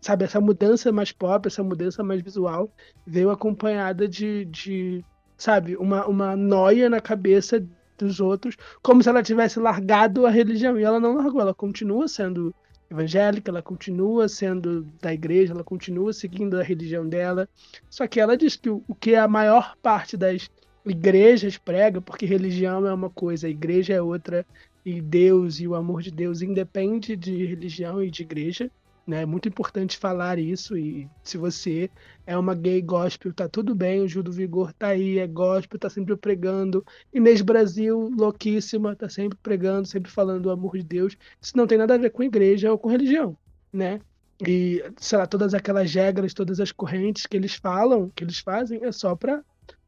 sabe, essa mudança mais pop, essa mudança mais visual, veio acompanhada de, de sabe, uma, uma noia na cabeça dos outros, como se ela tivesse largado a religião. E ela não largou, ela continua sendo evangélica, ela continua sendo da igreja, ela continua seguindo a religião dela. Só que ela diz que o, o que a maior parte das igrejas prega, porque religião é uma coisa, a igreja é outra, e Deus e o amor de Deus independe de religião e de igreja. né? É muito importante falar isso e se você é uma gay gospel, tá tudo bem, o Gil do Vigor tá aí, é gospel, tá sempre pregando. Inês Brasil, louquíssima, tá sempre pregando, sempre falando do amor de Deus. Isso não tem nada a ver com igreja ou com religião, né? E, sei lá, todas aquelas regras, todas as correntes que eles falam, que eles fazem, é só para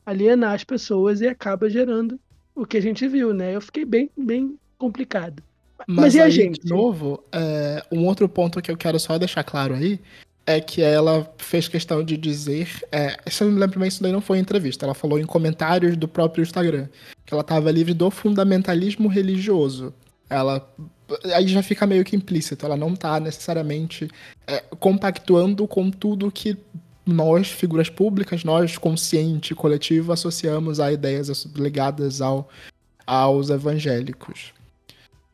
alienar as pessoas e acaba gerando o que a gente viu, né? Eu fiquei bem, bem complicado. Mas, Mas e a gente? De novo, é, um outro ponto que eu quero só deixar claro aí é que ela fez questão de dizer. É, se eu não me lembro bem, isso daí não foi em entrevista. Ela falou em comentários do próprio Instagram que ela estava livre do fundamentalismo religioso. Ela. Aí já fica meio que implícito. Ela não está necessariamente é, compactuando com tudo que nós, figuras públicas, nós, consciente, coletivo, associamos a ideias ligadas ao, aos evangélicos.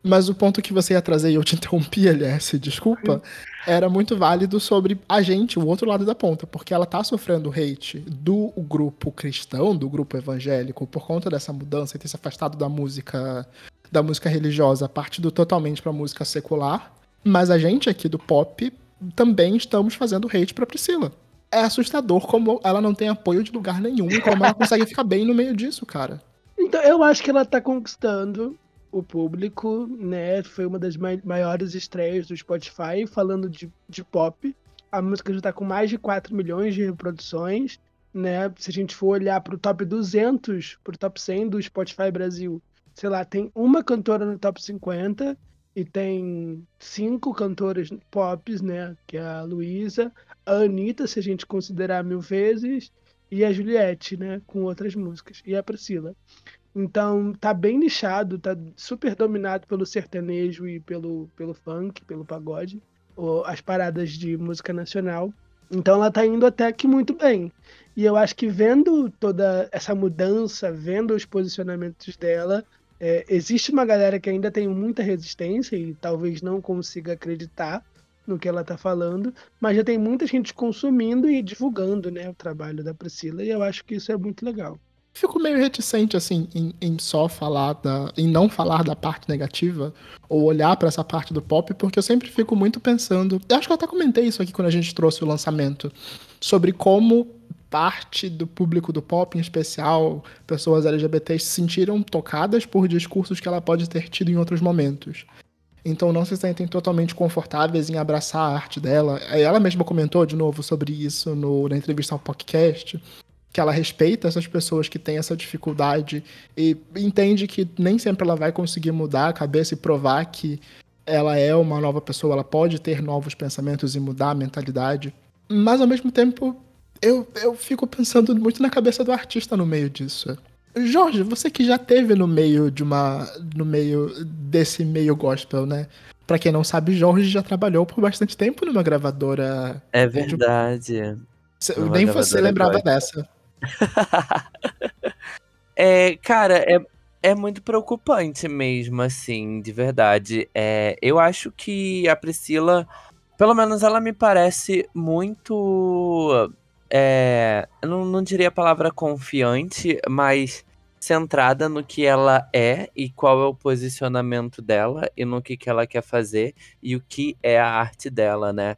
Mas o ponto que você ia trazer, e eu te interrompi, aliás, desculpa, era muito válido sobre a gente, o outro lado da ponta, porque ela tá sofrendo hate do grupo cristão, do grupo evangélico, por conta dessa mudança e ter se afastado da música da música religiosa, partindo totalmente pra música secular. Mas a gente aqui do pop também estamos fazendo hate pra Priscila. É assustador como ela não tem apoio de lugar nenhum e como ela consegue ficar bem no meio disso, cara. Então, eu acho que ela tá conquistando o público, né? Foi uma das maiores estreias do Spotify falando de, de pop. A música já está com mais de 4 milhões de reproduções, né? Se a gente for olhar para o top 200, para o top 100 do Spotify Brasil, sei lá, tem uma cantora no top 50 e tem cinco cantoras pop, né? Que é a Luísa, a Anitta, se a gente considerar mil vezes, e a Juliette, né? Com outras músicas, e a Priscila. Então tá bem nichado, tá super dominado pelo sertanejo e pelo, pelo funk, pelo pagode, ou as paradas de música nacional. Então ela tá indo até que muito bem. E eu acho que vendo toda essa mudança, vendo os posicionamentos dela, é, existe uma galera que ainda tem muita resistência e talvez não consiga acreditar no que ela tá falando, mas já tem muita gente consumindo e divulgando né, o trabalho da Priscila, e eu acho que isso é muito legal fico meio reticente, assim, em, em, só falar da. em não falar da parte negativa, ou olhar para essa parte do pop, porque eu sempre fico muito pensando. Eu acho que eu até comentei isso aqui quando a gente trouxe o lançamento, sobre como parte do público do pop, em especial pessoas LGBTs, se sentiram tocadas por discursos que ela pode ter tido em outros momentos. Então não se sentem totalmente confortáveis em abraçar a arte dela. Ela mesma comentou de novo sobre isso no, na entrevista ao podcast que ela respeita essas pessoas que têm essa dificuldade e entende que nem sempre ela vai conseguir mudar a cabeça e provar que ela é uma nova pessoa, ela pode ter novos pensamentos e mudar a mentalidade. Mas ao mesmo tempo, eu, eu fico pensando muito na cabeça do artista no meio disso. Jorge, você que já teve no meio de uma. no meio desse meio gospel, né? Pra quem não sabe, Jorge já trabalhou por bastante tempo numa gravadora. É verdade. Nem você lembrava gospel. dessa. é, cara, é, é muito preocupante mesmo, assim, de verdade. É, eu acho que a Priscila, pelo menos ela me parece muito. É, eu não, não diria a palavra confiante, mas centrada no que ela é e qual é o posicionamento dela e no que, que ela quer fazer e o que é a arte dela, né?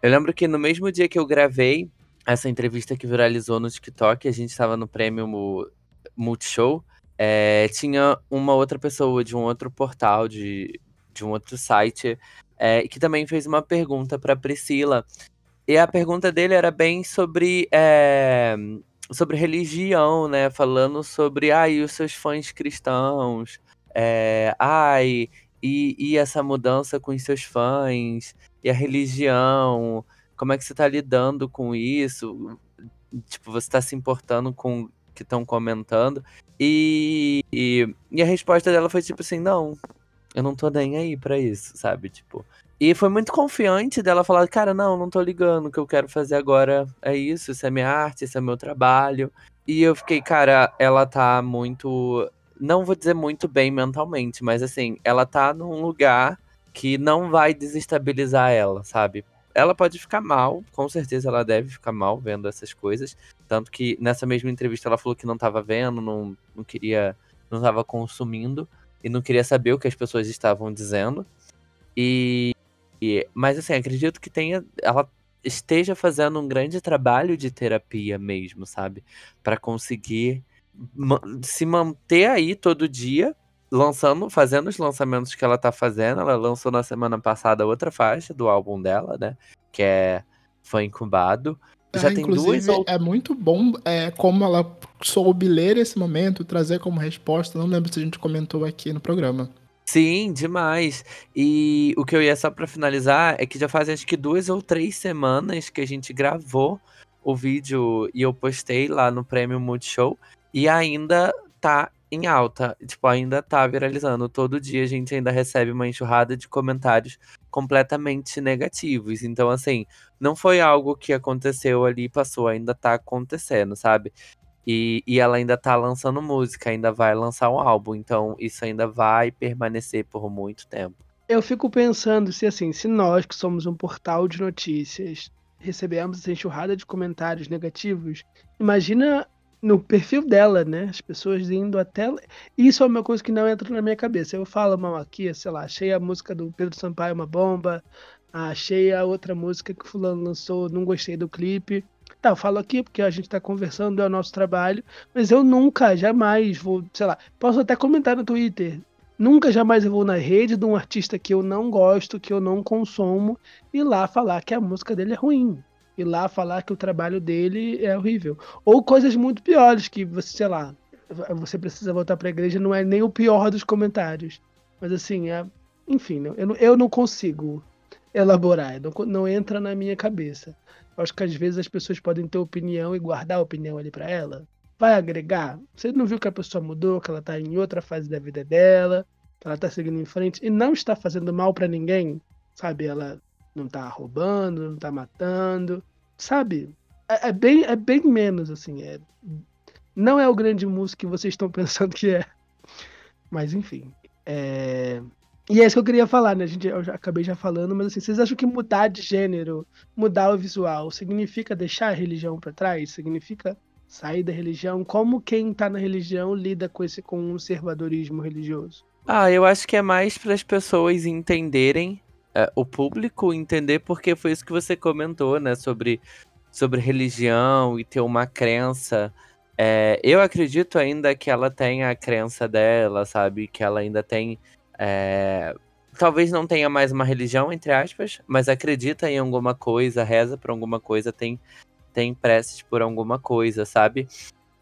Eu lembro que no mesmo dia que eu gravei essa entrevista que viralizou no TikTok, a gente estava no prêmio Multishow, é, tinha uma outra pessoa de um outro portal, de, de um outro site, é, que também fez uma pergunta para Priscila. E a pergunta dele era bem sobre, é, sobre religião, né? Falando sobre, ai, os seus fãs cristãos, é, ai, e, e essa mudança com os seus fãs, e a religião, como é que você tá lidando com isso? Tipo, você tá se importando com o que estão comentando? E, e, e, a resposta dela foi tipo assim, não, eu não tô nem aí pra isso, sabe? Tipo. E foi muito confiante dela falar, cara, não, não tô ligando, o que eu quero fazer agora é isso, isso é minha arte, isso é meu trabalho. E eu fiquei, cara, ela tá muito. Não vou dizer muito bem mentalmente, mas assim, ela tá num lugar que não vai desestabilizar ela, sabe? ela pode ficar mal, com certeza ela deve ficar mal vendo essas coisas. Tanto que nessa mesma entrevista ela falou que não estava vendo, não, não queria, não estava consumindo e não queria saber o que as pessoas estavam dizendo. E, E, mas assim, acredito que tenha. Ela esteja fazendo um grande trabalho de terapia mesmo, sabe? Para conseguir ma se manter aí todo dia, lançando, fazendo os lançamentos que ela tá fazendo. Ela lançou na semana passada outra faixa do álbum dela, né? Que é Foi Incubado. Já tem duas outras... é muito bom é, como ela soube ler esse momento, trazer como resposta. Não lembro se a gente comentou aqui no programa. Sim, demais. E o que eu ia só para finalizar é que já fazem acho que duas ou três semanas que a gente gravou o vídeo e eu postei lá no Prêmio Multishow e ainda tá em alta, tipo, ainda tá viralizando. Todo dia a gente ainda recebe uma enxurrada de comentários completamente negativos. Então, assim, não foi algo que aconteceu ali e passou, ainda tá acontecendo, sabe? E, e ela ainda tá lançando música, ainda vai lançar um álbum, então isso ainda vai permanecer por muito tempo. Eu fico pensando se assim, se nós que somos um portal de notícias recebemos essa enxurrada de comentários negativos, imagina no perfil dela, né? As pessoas indo até. Isso é uma coisa que não entra na minha cabeça. Eu falo, mal aqui, sei lá, achei a música do Pedro Sampaio uma bomba, achei a outra música que o fulano lançou, não gostei do clipe. Tá, eu falo aqui porque a gente está conversando, é o nosso trabalho, mas eu nunca, jamais vou, sei lá, posso até comentar no Twitter. Nunca, jamais eu vou na rede de um artista que eu não gosto, que eu não consumo, e lá falar que a música dele é ruim. E lá falar que o trabalho dele é horrível. Ou coisas muito piores, que você, sei lá, você precisa voltar para a igreja, não é nem o pior dos comentários. Mas assim, é, enfim, eu não, consigo elaborar, não entra na minha cabeça. Acho que às vezes as pessoas podem ter opinião e guardar a opinião ali para ela. Vai agregar? Você não viu que a pessoa mudou, que ela tá em outra fase da vida dela, que ela tá seguindo em frente e não está fazendo mal para ninguém, sabe? Ela não tá roubando, não tá matando, sabe? É, é, bem, é bem menos, assim. É, não é o grande músico que vocês estão pensando que é. Mas enfim. É, e é isso que eu queria falar, né? A gente, eu já acabei já falando, mas assim, vocês acham que mudar de gênero, mudar o visual, significa deixar a religião para trás? Significa sair da religião? Como quem tá na religião lida com esse conservadorismo religioso? Ah, eu acho que é mais para as pessoas entenderem, é, o público entender, porque foi isso que você comentou, né? Sobre, sobre religião e ter uma crença. É, eu acredito ainda que ela tem a crença dela, sabe? Que ela ainda tem é, talvez não tenha mais uma religião, entre aspas, mas acredita em alguma coisa, reza por alguma coisa, tem, tem preces por alguma coisa, sabe?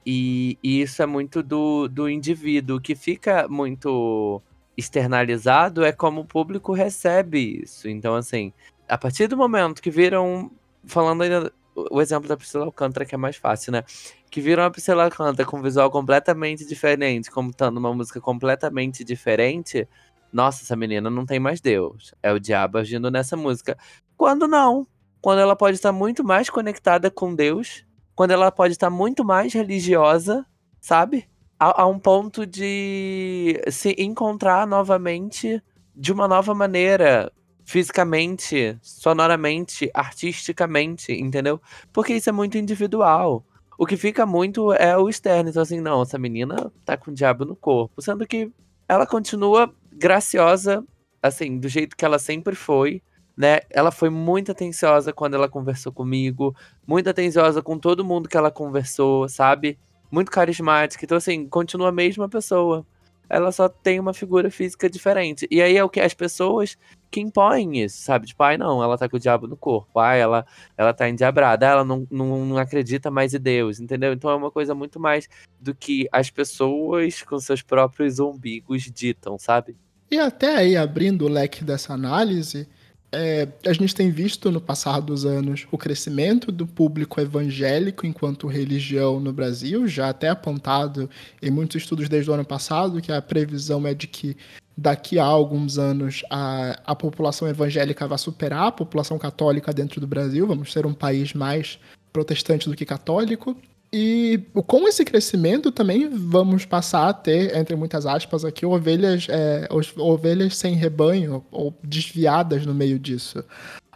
E, e isso é muito do, do indivíduo. O que fica muito externalizado é como o público recebe isso. Então, assim, a partir do momento que viram. Falando ainda o exemplo da Priscila Alcântara, que é mais fácil, né? Que viram a Priscila Alcântara com um visual completamente diferente, contando uma música completamente diferente, nossa, essa menina não tem mais Deus. É o diabo agindo nessa música. Quando não? Quando ela pode estar muito mais conectada com Deus, quando ela pode estar muito mais religiosa, sabe? A, a um ponto de se encontrar novamente de uma nova maneira, fisicamente, sonoramente, artisticamente, entendeu? Porque isso é muito individual. O que fica muito é o externo. Então, assim, não, essa menina tá com o diabo no corpo. Sendo que ela continua graciosa, assim, do jeito que ela sempre foi, né? Ela foi muito atenciosa quando ela conversou comigo, muito atenciosa com todo mundo que ela conversou, sabe? Muito carismática. Então, assim, continua a mesma pessoa. Ela só tem uma figura física diferente. E aí é o que as pessoas que impõem isso, sabe? Tipo, ai não, ela tá com o diabo no corpo, ai, ela, ela tá endiabrada, ela não, não, não acredita mais em Deus, entendeu? Então é uma coisa muito mais do que as pessoas com seus próprios umbigos ditam, sabe? E até aí, abrindo o leque dessa análise, é, a gente tem visto no passar dos anos o crescimento do público evangélico enquanto religião no Brasil, já até apontado em muitos estudos desde o ano passado, que a previsão é de que daqui a alguns anos a, a população evangélica vai superar a população católica dentro do Brasil, vamos ser um país mais protestante do que católico. E com esse crescimento também vamos passar a ter, entre muitas aspas aqui, ovelhas, é, ovelhas sem rebanho ou desviadas no meio disso.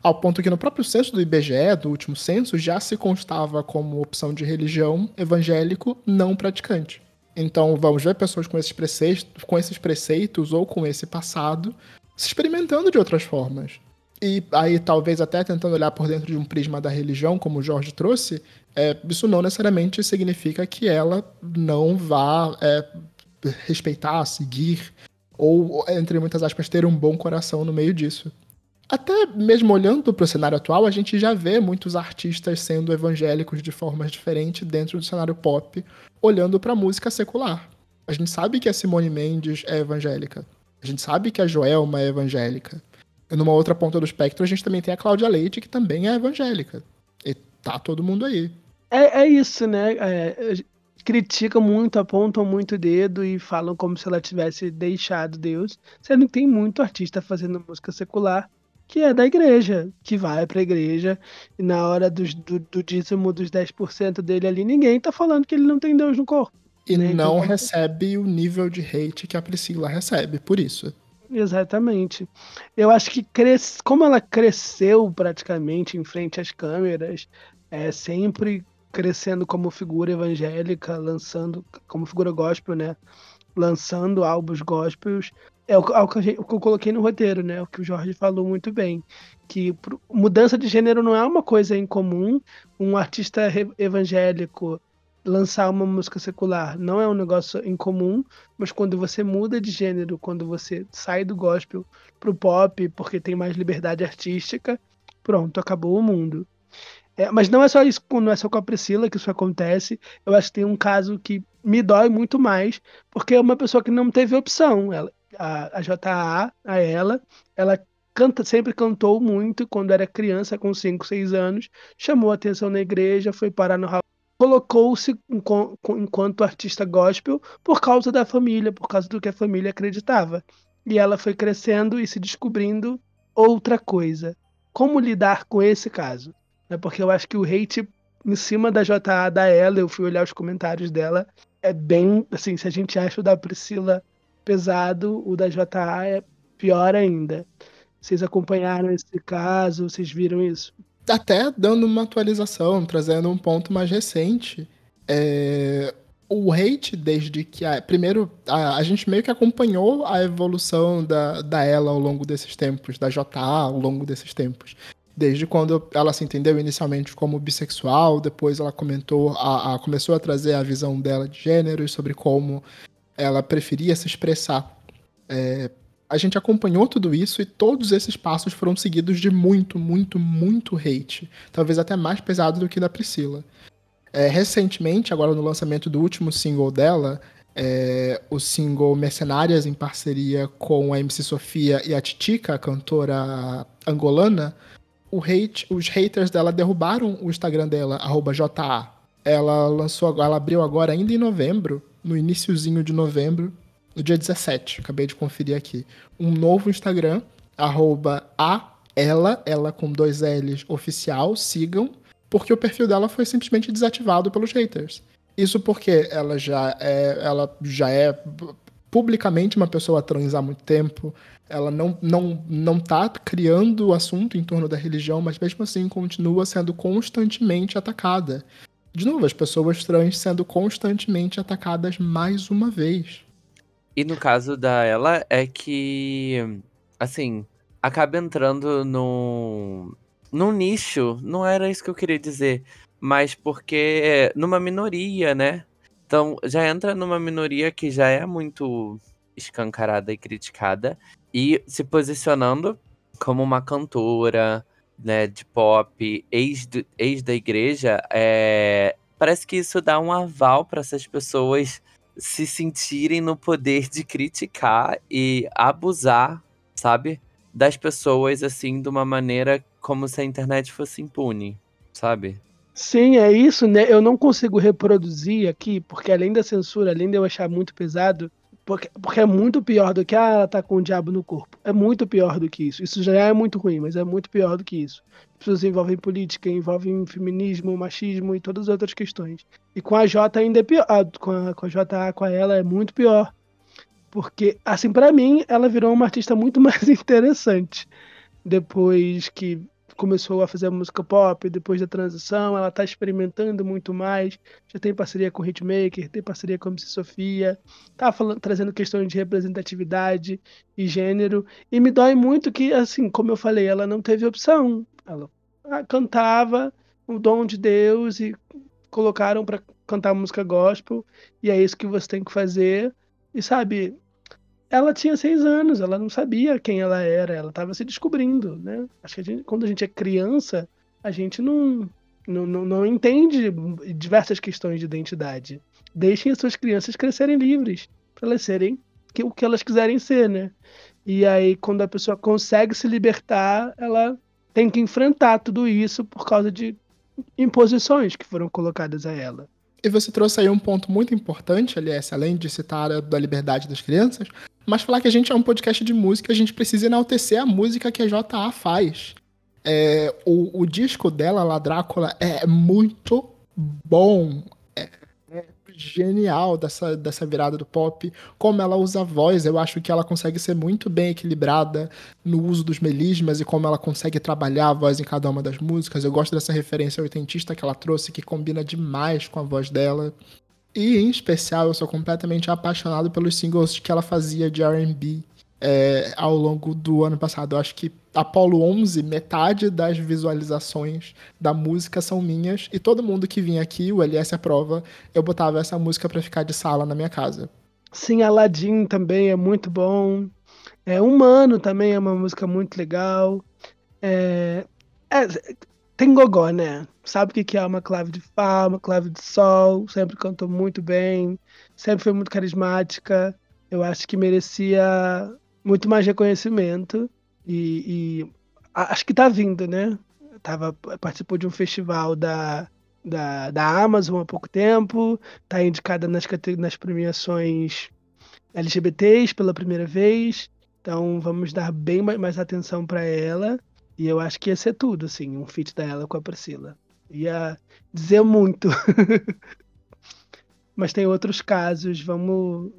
Ao ponto que no próprio censo do IBGE, do último censo, já se constava como opção de religião evangélico não praticante. Então vamos ver pessoas com esses preceitos, com esses preceitos ou com esse passado se experimentando de outras formas. E aí, talvez até tentando olhar por dentro de um prisma da religião, como o Jorge trouxe, é, isso não necessariamente significa que ela não vá é, respeitar, seguir, ou, entre muitas aspas, ter um bom coração no meio disso. Até mesmo olhando para o cenário atual, a gente já vê muitos artistas sendo evangélicos de formas diferentes dentro do cenário pop, olhando para a música secular. A gente sabe que a Simone Mendes é evangélica. A gente sabe que a Joelma é evangélica. E numa outra ponta do espectro, a gente também tem a Cláudia Leite, que também é evangélica. Tá todo mundo aí. É, é isso, né? É, criticam muito, apontam muito o dedo e falam como se ela tivesse deixado Deus. Sendo que tem muito artista fazendo música secular que é da igreja, que vai pra igreja, e na hora do, do, do dízimo dos 10% dele ali, ninguém tá falando que ele não tem Deus no corpo. E né? não então, recebe o nível de hate que a Priscila recebe, por isso. Exatamente. Eu acho que cres... como ela cresceu praticamente em frente às câmeras, é sempre crescendo como figura evangélica, lançando como figura gospel, né? Lançando álbuns gospels. É o, é o, que eu, o, que eu coloquei no roteiro, né? O que o Jorge falou muito bem. Que mudança de gênero não é uma coisa incomum. Um artista evangélico lançar uma música secular não é um negócio incomum, mas quando você muda de gênero, quando você sai do gospel pro pop, porque tem mais liberdade artística, pronto, acabou o mundo. É, mas não é só isso, não é só com a Priscila que isso acontece. Eu acho que tem um caso que me dói muito mais, porque é uma pessoa que não teve opção. Ela, a, a JA, a ela, ela canta, sempre cantou muito quando era criança, com 5, 6 anos, chamou atenção na igreja, foi parar no colocou-se enquanto artista gospel por causa da família, por causa do que a família acreditava. E ela foi crescendo e se descobrindo outra coisa. Como lidar com esse caso? É porque eu acho que o hate em cima da JA da ela, eu fui olhar os comentários dela, é bem, assim, se a gente acha o da Priscila pesado, o da JA é pior ainda. Vocês acompanharam esse caso? Vocês viram isso? Até dando uma atualização, trazendo um ponto mais recente, é, o hate, desde que. A, primeiro, a, a, gente meio que acompanhou a evolução da, da ela ao longo desses tempos, da JA ao longo desses tempos. Desde quando ela se entendeu inicialmente como bissexual, depois ela comentou, a, a, começou a trazer a visão dela de gênero e sobre como ela preferia se expressar. É, a gente acompanhou tudo isso e todos esses passos foram seguidos de muito, muito, muito hate. Talvez até mais pesado do que da Priscila. É, recentemente, agora no lançamento do último single dela, é, o single Mercenárias, em parceria com a MC Sofia e a Titica, a cantora angolana, hate, os haters dela derrubaram o Instagram dela, JA. Ela lançou, ela abriu agora ainda em novembro, no iníciozinho de novembro, no dia 17, acabei de conferir aqui, um novo Instagram, arroba a ela, ela com dois L's oficial, sigam, porque o perfil dela foi simplesmente desativado pelos haters. Isso porque ela já é, ela já é publicamente uma pessoa trans há muito tempo, ela não, não, não tá criando o assunto em torno da religião, mas mesmo assim continua sendo constantemente atacada. De novo, as pessoas trans sendo constantemente atacadas mais uma vez. E no caso da ela é que, assim, acaba entrando num, num nicho, não era isso que eu queria dizer, mas porque numa minoria, né? Então já entra numa minoria que já é muito escancarada e criticada e se posicionando como uma cantora, né, de pop, ex, do, ex da igreja, é, parece que isso dá um aval para essas pessoas se sentirem no poder de criticar e abusar, sabe? Das pessoas, assim, de uma maneira como se a internet fosse impune, sabe? Sim, é isso, né? Eu não consigo reproduzir aqui, porque além da censura, além de eu achar muito pesado, porque, porque é muito pior do que ah, ela tá com o diabo no corpo. É muito pior do que isso. Isso já é muito ruim, mas é muito pior do que isso. As pessoas envolvem política, envolvem feminismo, machismo e todas as outras questões. E com a J ainda é pior. Ah, com, a, com a JA, com a ela, é muito pior. Porque, assim, para mim, ela virou uma artista muito mais interessante. Depois que começou a fazer música pop depois da transição, ela está experimentando muito mais, já tem parceria com o Hitmaker, tem parceria com a MC Sofia, tá falando, trazendo questões de representatividade e gênero, e me dói muito que, assim, como eu falei, ela não teve opção, ela cantava o dom de Deus e colocaram para cantar música gospel, e é isso que você tem que fazer, e sabe, ela tinha seis anos, ela não sabia quem ela era, ela estava se descobrindo, né? Acho que a gente, quando a gente é criança, a gente não, não, não, não entende diversas questões de identidade. Deixem as suas crianças crescerem livres, para elas serem o que elas quiserem ser, né? E aí, quando a pessoa consegue se libertar, ela tem que enfrentar tudo isso por causa de imposições que foram colocadas a ela. E você trouxe aí um ponto muito importante, aliás, além de citar a da liberdade das crianças, mas falar que a gente é um podcast de música, a gente precisa enaltecer a música que a JA faz. É, o, o disco dela, La Drácula, é muito bom. Genial dessa, dessa virada do pop. Como ela usa a voz, eu acho que ela consegue ser muito bem equilibrada no uso dos melismas e como ela consegue trabalhar a voz em cada uma das músicas. Eu gosto dessa referência oitentista que ela trouxe, que combina demais com a voz dela. E, em especial, eu sou completamente apaixonado pelos singles que ela fazia de RB é, ao longo do ano passado. Eu acho que Apollo 11, metade das visualizações da música são minhas. E todo mundo que vinha aqui, o LS aprova, eu botava essa música para ficar de sala na minha casa. Sim, Aladdin também é muito bom. É Humano também é uma música muito legal. É, é, tem gogó, né? Sabe o que é uma clave de Fá, uma clave de Sol, sempre cantou muito bem, sempre foi muito carismática. Eu acho que merecia muito mais reconhecimento e, e acho que tá vindo, né? Tava, participou de um festival da, da, da Amazon há pouco tempo, tá indicada nas, nas premiações LGBTs pela primeira vez, então vamos dar bem mais atenção para ela. E eu acho que ia ser tudo, assim, um feat dela com a Priscila. Ia dizer muito. Mas tem outros casos, vamos.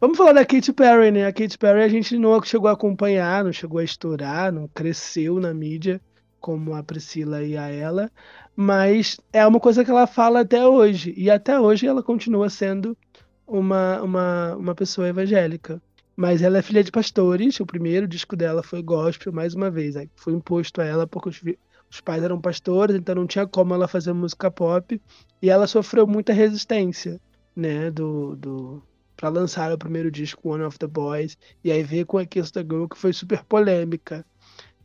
Vamos falar da Katy Perry, né? A Katy Perry a gente não chegou a acompanhar, não chegou a estourar, não cresceu na mídia como a Priscila e a ela, mas é uma coisa que ela fala até hoje. E até hoje ela continua sendo uma, uma, uma pessoa evangélica. Mas ela é filha de pastores, o primeiro disco dela foi gospel, mais uma vez. Aí foi imposto a ela porque os, os pais eram pastores, então não tinha como ela fazer música pop. E ela sofreu muita resistência, né, do, do, para lançar o primeiro disco, One of the Boys. E aí veio com a Kiss the Girl, que foi super polêmica.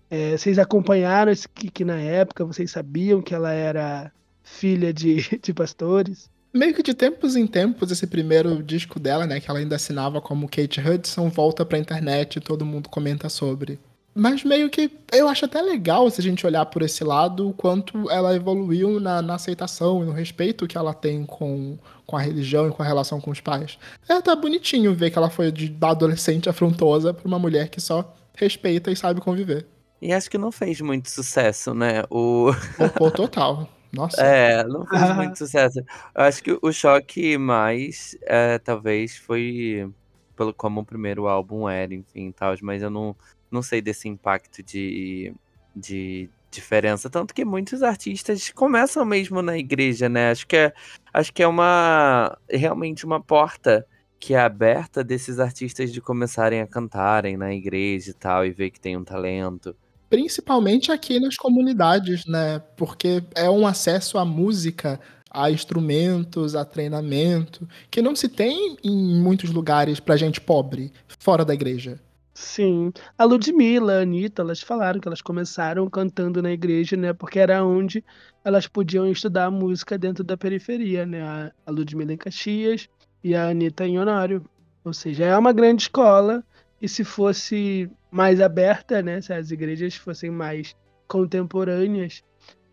É, vocês acompanharam esse que na época? Vocês sabiam que ela era filha de, de pastores? Meio que de tempos em tempos, esse primeiro disco dela, né, que ela ainda assinava como Kate Hudson, volta pra internet e todo mundo comenta sobre. Mas meio que eu acho até legal se a gente olhar por esse lado o quanto ela evoluiu na, na, aceitação e no respeito que ela tem com, com a religião e com a relação com os pais. É até bonitinho ver que ela foi de adolescente afrontosa pra uma mulher que só respeita e sabe conviver. E acho que não fez muito sucesso, né? O. Pô, total. Nossa. É, não fez ah. muito sucesso. Eu acho que o choque mais, é, talvez, foi pelo como o primeiro álbum era, enfim, tal, mas eu não, não sei desse impacto de, de diferença. Tanto que muitos artistas começam mesmo na igreja, né? Acho que é, acho que é uma realmente uma porta que é aberta desses artistas de começarem a cantarem na igreja e tal, e ver que tem um talento. Principalmente aqui nas comunidades, né? Porque é um acesso à música, a instrumentos, a treinamento, que não se tem em muitos lugares pra gente pobre, fora da igreja. Sim. A Ludmilla, a Anitta, elas falaram que elas começaram cantando na igreja, né? Porque era onde elas podiam estudar música dentro da periferia, né? A Ludmilla em Caxias e a Anitta em Honório. Ou seja, é uma grande escola. E se fosse mais aberta, né? Se as igrejas fossem mais contemporâneas,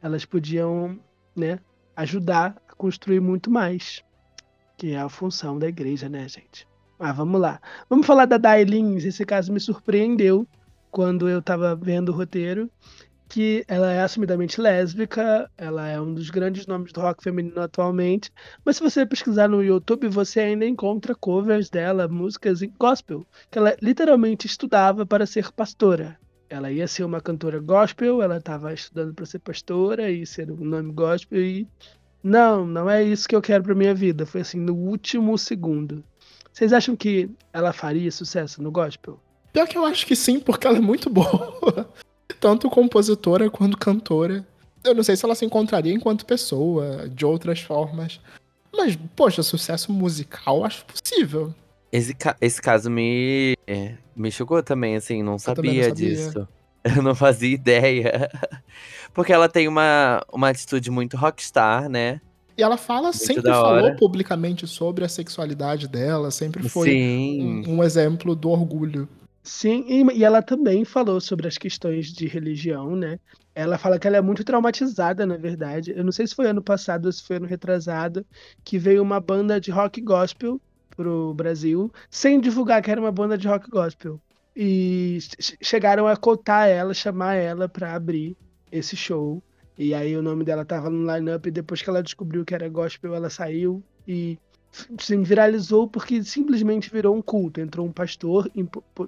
elas podiam, né, ajudar a construir muito mais, que é a função da igreja, né, gente? Ah, vamos lá. Vamos falar da Dailins. Esse caso me surpreendeu quando eu estava vendo o roteiro que ela é assumidamente lésbica, ela é um dos grandes nomes do rock feminino atualmente, mas se você pesquisar no YouTube, você ainda encontra covers dela, músicas em gospel, que ela literalmente estudava para ser pastora. ela ia ser uma cantora gospel, ela estava estudando para ser pastora e ser um nome gospel e não, não é isso que eu quero para minha vida. Foi assim no último segundo. Vocês acham que ela faria sucesso no gospel? Pior que eu acho que sim, porque ela é muito boa. Tanto compositora quanto cantora. Eu não sei se ela se encontraria enquanto pessoa, de outras formas. Mas, poxa, sucesso musical acho possível. Esse, ca esse caso me, é, me chocou também, assim, não sabia, não sabia disso. Eu não fazia ideia. Porque ela tem uma, uma atitude muito rockstar, né? E ela fala, muito sempre falou publicamente sobre a sexualidade dela, sempre foi um, um, exemplo do orgulho. Sim, e, e, ela também falou sobre as questões de religião, né? Ela fala que ela é muito traumatizada, na verdade. Eu não sei se foi ano passado ou se foi ano retrasado, que veio uma banda de rock gospel pro Brasil, sem divulgar que era uma banda de rock gospel. E chegaram a cotar ela, chamar ela para abrir esse show. E aí o nome dela tava no line-up e depois que ela descobriu que era gospel, ela saiu e sim, viralizou porque simplesmente virou um culto. Entrou um pastor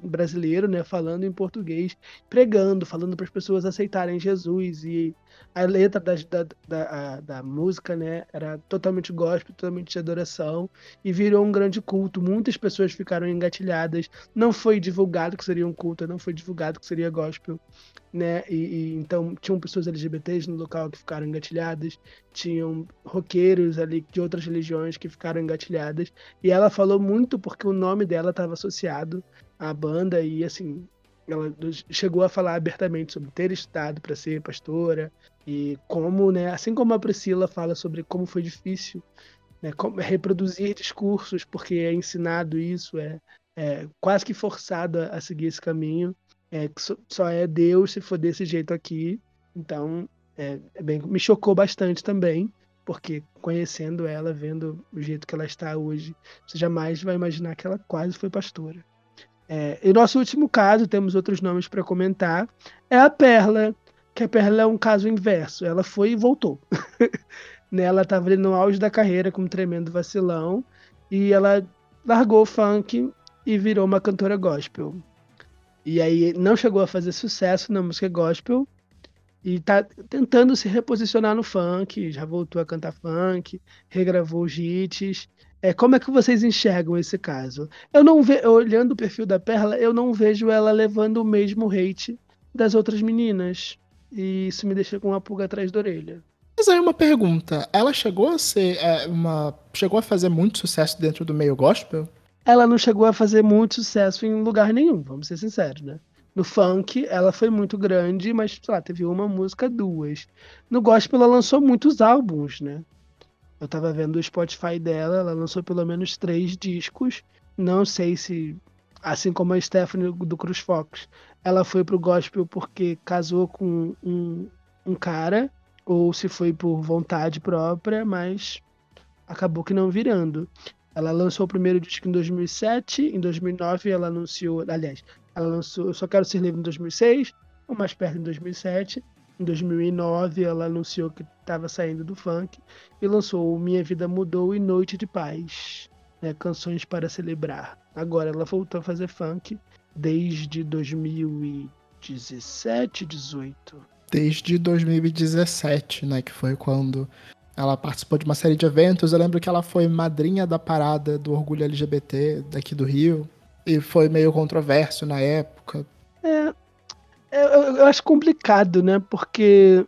brasileiro, né, falando em português, pregando, falando para as pessoas aceitarem Jesus. E a letra da, da, da, da, música, né, era totalmente gospel, totalmente de adoração. E virou um grande culto. Muitas pessoas ficaram engatilhadas. Não foi divulgado que seria um culto, não foi divulgado que seria gospel né? E, e, então tinham pessoas LGBTs no local que ficaram engatilhadas, tinham roqueiros ali de outras religiões que ficaram engatilhadas. E ela falou muito porque o nome dela estava associado à banda e assim ela chegou a falar abertamente sobre ter estudado para ser pastora e como, né? Assim como a Priscila fala sobre como foi difícil né, reproduzir discursos porque é ensinado isso é, é quase que forçado a seguir esse caminho é, só é Deus se for desse jeito aqui. Então, é, é, bem, me chocou bastante também, porque conhecendo ela, vendo o jeito que ela está hoje, você jamais vai imaginar que ela quase foi pastora. É, e nosso último caso, temos outros nomes para comentar, é a Perla, que a Perla é um caso inverso. Ela foi e voltou. né, ela estava ali no auge da carreira com um tremendo vacilão e ela largou o funk e virou uma cantora gospel. E aí não chegou a fazer sucesso na música gospel e tá tentando se reposicionar no funk, já voltou a cantar funk, regravou os hits. É, como é que vocês enxergam esse caso? Eu não vejo, olhando o perfil da Perla, eu não vejo ela levando o mesmo hate das outras meninas. E isso me deixa com uma pulga atrás da orelha. Mas aí uma pergunta, ela chegou a ser é, uma. chegou a fazer muito sucesso dentro do meio gospel? ela não chegou a fazer muito sucesso em lugar nenhum, vamos ser sinceros, né? No funk, ela foi muito grande, mas, sei lá, teve uma música, duas. No gospel, ela lançou muitos álbuns, né? Eu tava vendo o Spotify dela, ela lançou pelo menos três discos. Não sei se, assim como a Stephanie do Cruz Fox, ela foi pro gospel porque casou com um, um cara, ou se foi por vontade própria, mas acabou que não virando. Ela lançou o primeiro disco em 2007, em 2009 ela anunciou, aliás, ela lançou Eu Só Quero Ser Livre em 2006, ou mais perto em 2007. Em 2009 ela anunciou que estava saindo do funk e lançou Minha Vida Mudou e Noite de Paz, né, canções para celebrar. Agora ela voltou a fazer funk desde 2017, 18. Desde 2017, né, que foi quando ela participou de uma série de eventos. Eu lembro que ela foi madrinha da parada do orgulho LGBT daqui do Rio. E foi meio controverso na época. É. Eu, eu acho complicado, né? Porque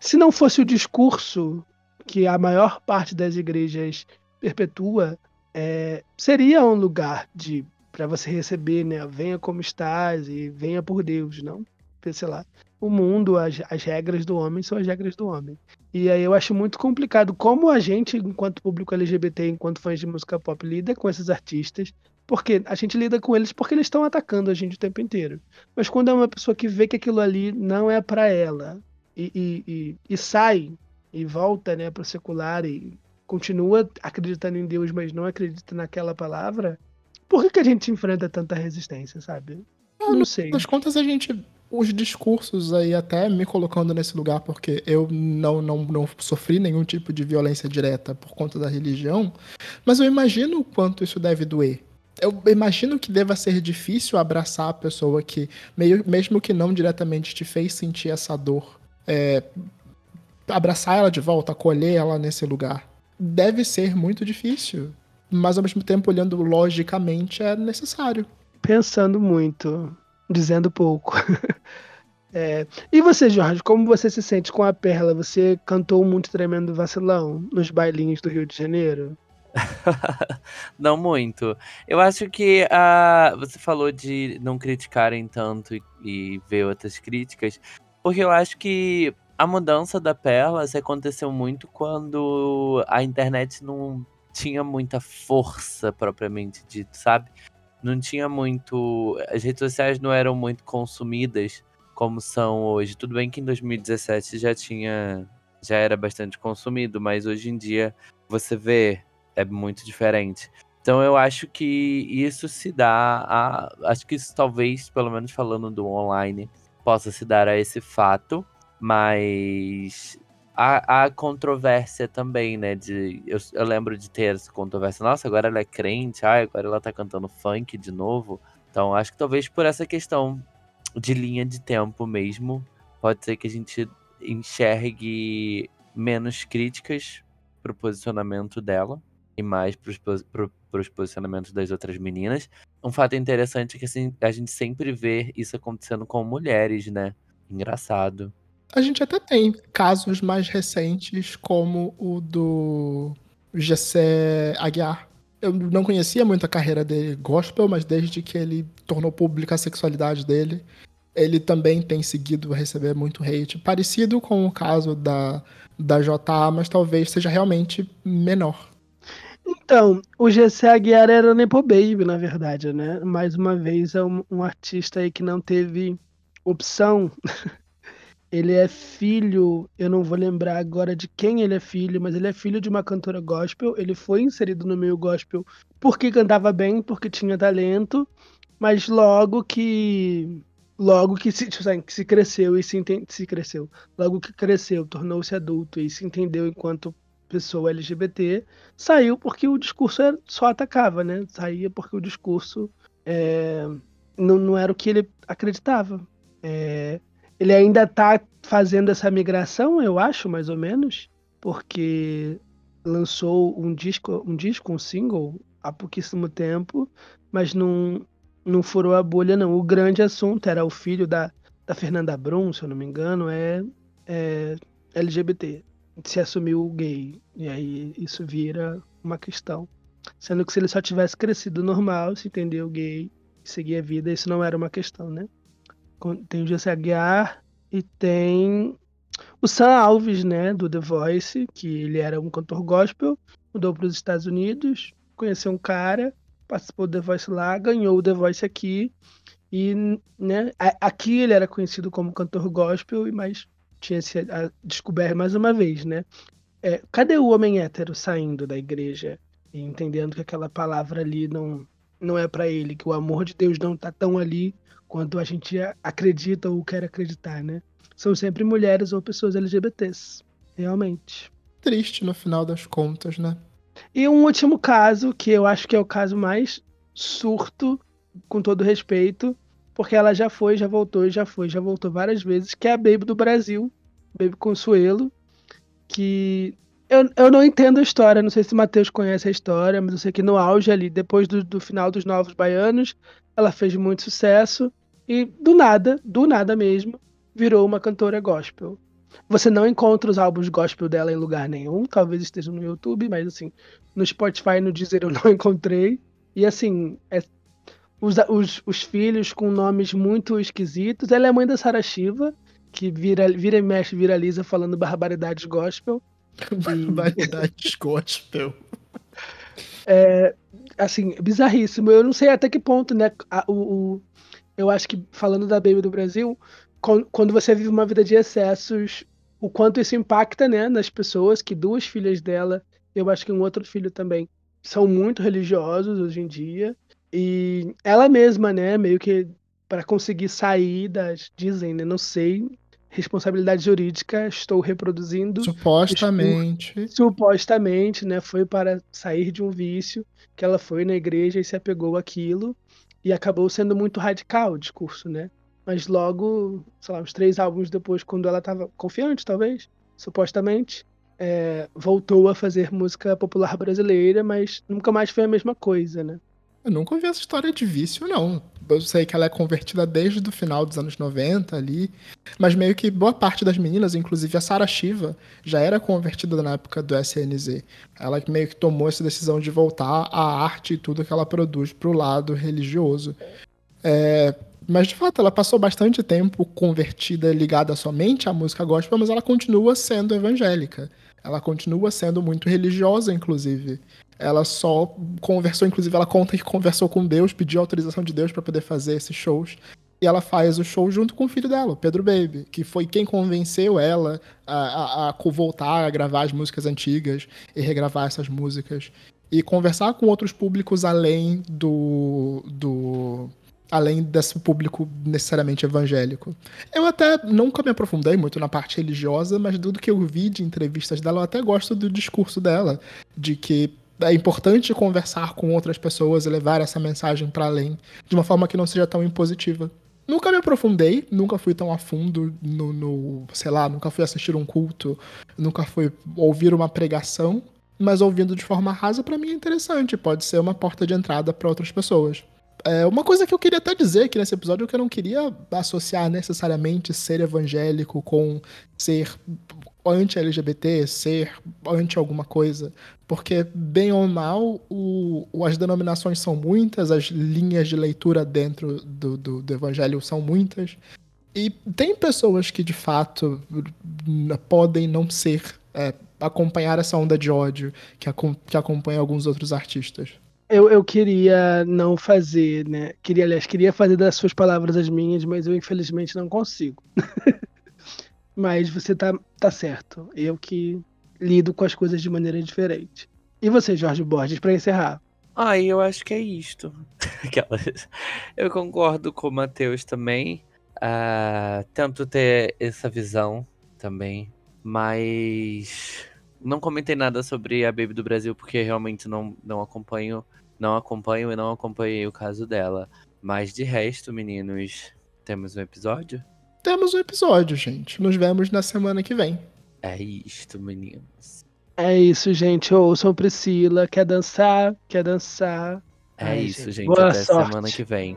se não fosse o discurso que a maior parte das igrejas perpetua, é, seria um lugar de para você receber, né? Venha como estás e venha por Deus, não? Sei lá o mundo, as, as regras do homem são as regras do homem. E aí eu acho muito complicado como a gente, enquanto público LGBT, enquanto fãs de música pop, lida com esses artistas, porque a gente lida com eles porque eles estão atacando a gente o tempo inteiro. Mas quando é uma pessoa que vê que aquilo ali não é para ela e, e, e, e, sai e volta né, para o secular e continua acreditando em Deus, mas não acredita naquela palavra, por que, que a gente enfrenta tanta resistência, sabe? Ah, não sei. Nas contas, a gente os discursos aí até me colocando nesse lugar, porque eu não, não, não sofri nenhum tipo de violência direta por conta da religião, mas eu imagino o quanto isso deve doer. Eu imagino que deva ser difícil abraçar a pessoa que, meio, mesmo que não diretamente te fez sentir essa dor, é, abraçar ela de volta, acolher ela nesse lugar. Deve ser muito difícil, mas ao mesmo tempo, olhando logicamente, é necessário. Pensando muito, dizendo pouco. É, e você, Jorge, como você se sente com a Perla? Você cantou muito tremendo vacilão nos bailinhos do Rio de Janeiro? não muito. Eu acho que uh, você falou de não criticarem tanto e, e ver outras críticas, porque eu acho que a mudança da Perla aconteceu muito quando a internet não tinha muita força propriamente dito, sabe? Não tinha muito. As redes sociais não eram muito consumidas como são hoje. Tudo bem que em 2017 já tinha. já era bastante consumido, mas hoje em dia você vê, é muito diferente. Então eu acho que isso se dá a. Acho que isso talvez, pelo menos falando do online, possa se dar a esse fato, mas há, há controvérsia também, né? De, eu, eu, lembro de ter essa controvérsia. Nossa, agora ela é crente, ah, agora ela tá cantando funk de novo. Então acho que talvez por essa questão de linha de tempo mesmo. Pode ser que a gente enxergue menos críticas pro posicionamento dela e mais pro, pros posicionamentos das outras meninas. Um fato interessante é que assim, a gente sempre vê isso acontecendo com mulheres, né? Engraçado. A gente até tem casos mais recentes, como o do Gessé Aguiar. Eu não conhecia muito a carreira dele gospel, mas desde que ele tornou pública a sexualidade dele, ele também tem seguido receber muito hate, parecido com o caso da, da JA, mas talvez seja realmente menor. Então, o GC Aguiar era Nepo Baby, na verdade, né? Mais uma vez, é um, um artista aí que não teve opção. ele é filho, eu não vou lembrar agora de quem ele é filho, mas ele é filho de uma cantora gospel. Ele foi inserido no meio gospel porque cantava bem, porque tinha talento, mas logo que logo que se, tipo, que se cresceu e se, entende, se cresceu, logo que cresceu, tornou-se adulto e se entendeu enquanto pessoa LGBT, saiu porque o discurso só atacava, né? Saía porque o discurso é, não, não era o que ele acreditava. É, ele ainda está fazendo essa migração, eu acho, mais ou menos, porque lançou um disco, um disco, um single há pouquíssimo tempo, mas não, não furou a bolha, não. O grande assunto era o filho da, da Fernanda Brum, se eu não me engano, é, é LGBT. Se assumiu gay. E aí isso vira uma questão. Sendo que se ele só tivesse crescido normal, se entendeu gay, seguir a vida, isso não era uma questão, né? Tem o Jesse Aguiar e tem o Sam Alves, né, do The Voice, que ele era um cantor gospel, mudou para os Estados Unidos, conheceu um cara participou do The Voice lá, ganhou o The Voice aqui. E né, aqui ele era conhecido como cantor gospel, mas tinha se descoberto mais uma vez, né? É, cadê o homem hétero saindo da igreja e entendendo que aquela palavra ali não, não é para ele, que o amor de Deus não tá tão ali quanto a gente acredita ou quer acreditar, né? São sempre mulheres ou pessoas LGBTs, realmente. Triste no final das contas, né? E um último caso, que eu acho que é o caso mais surto, com todo respeito, porque ela já foi, já voltou, já foi, já voltou várias vezes, que é a Baby do Brasil, Baby Consuelo, que eu, eu não entendo a história, não sei se o Matheus conhece a história, mas eu sei que no auge ali, depois do, do final dos Novos Baianos, ela fez muito sucesso e do nada, do nada mesmo, virou uma cantora gospel. Você não encontra os álbuns gospel dela em lugar nenhum. Talvez estejam no YouTube, mas assim, no Spotify, no Deezer eu não encontrei. E assim, é, os, os, os, filhos com nomes muito esquisitos. Ela é mãe da Sarah Shiva, que vira, vira e mexe, viraliza falando barbaridades gospel. Barbaridades gospel. É, assim, bizarríssimo. Eu não sei até que ponto, né? A, o, o, eu acho que, falando da Baby do Brasil, quando você vive uma vida de excessos, o quanto isso impacta né, nas pessoas, que duas filhas dela, eu acho que um outro filho também, são muito religiosos hoje em dia. E ela mesma, né, meio que para conseguir sair das. Dizem, né? Não sei responsabilidade jurídica, estou reproduzindo. Supostamente. Estou, supostamente, né? Foi para sair de um vício, que ela foi na igreja e se apegou àquilo, e acabou sendo muito radical o discurso, né? Mas logo, sei lá, uns três álbuns depois, quando ela estava confiante, talvez, supostamente, é, voltou a fazer música popular brasileira, mas nunca mais foi a mesma coisa, né? Eu nunca ouvi essa história de vício, não. Eu sei que ela é convertida desde o final dos anos 90 ali, mas meio que boa parte das meninas, inclusive a Sara Shiva, já era convertida na época do SNZ. Ela meio que tomou essa decisão de voltar à arte e tudo que ela produz pro lado religioso. É, mas de fato, ela passou bastante tempo convertida, ligada somente à música gospel, mas ela continua sendo evangélica. Ela continua sendo muito religiosa, inclusive. Ela só conversou, inclusive, ela conta que conversou com Deus, pediu autorização de Deus para poder fazer esses shows. E ela faz o show junto com o filho dela, o Pedro Baby, que foi quem convenceu ela a, a, a voltar a gravar as músicas antigas e regravar essas músicas. E conversar com outros públicos além do, do além desse público necessariamente evangélico. Eu até nunca me aprofundei muito na parte religiosa, mas tudo que eu vi de entrevistas dela, eu até gosto do discurso dela, de que é importante conversar com outras pessoas e levar essa mensagem para além, de uma forma que não seja tão impositiva. Nunca me aprofundei, nunca fui tão a fundo no, no sei lá, nunca fui assistir um culto, nunca fui ouvir uma pregação, mas ouvindo de forma rasa para mim é interessante, pode ser uma porta de entrada para outras pessoas. É, uma coisa que eu queria até dizer aqui nesse episódio é que eu não queria associar necessariamente ser evangélico com ser anti-LGBT, ser anti alguma coisa. Porque, bem ou mal, o, o, as denominações são muitas, as linhas de leitura dentro do, do, do evangelho são muitas. E tem pessoas que, de fato, podem não ser. É, acompanhar essa onda de ódio que, que acompanha alguns outros artistas. Eu, eu queria não fazer, né? Queria, aliás, queria fazer das suas palavras as minhas, mas eu infelizmente não consigo. mas você tá, tá certo. Eu que lido com as coisas de maneira diferente. E você, Jorge Borges, para encerrar? Ah, eu acho que é isto. eu concordo com o Matheus também. Uh, tento ter essa visão também. Mas não comentei nada sobre a Baby do Brasil, porque realmente não, não acompanho não acompanho e não acompanhei o caso dela. Mas de resto, meninos, temos um episódio? Temos um episódio, gente. Nos vemos na semana que vem. É isto, meninos. É isso, gente. Ouçam Priscila. Quer dançar? Quer dançar? É Ai, isso, gente. Boa Até sorte. semana que vem.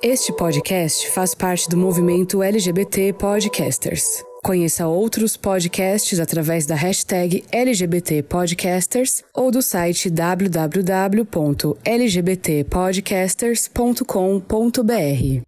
Este podcast faz parte do movimento LGBT Podcasters. Conheça outros podcasts através da hashtag LGBT Podcasters ou do site www.lgbtpodcasters.com.br.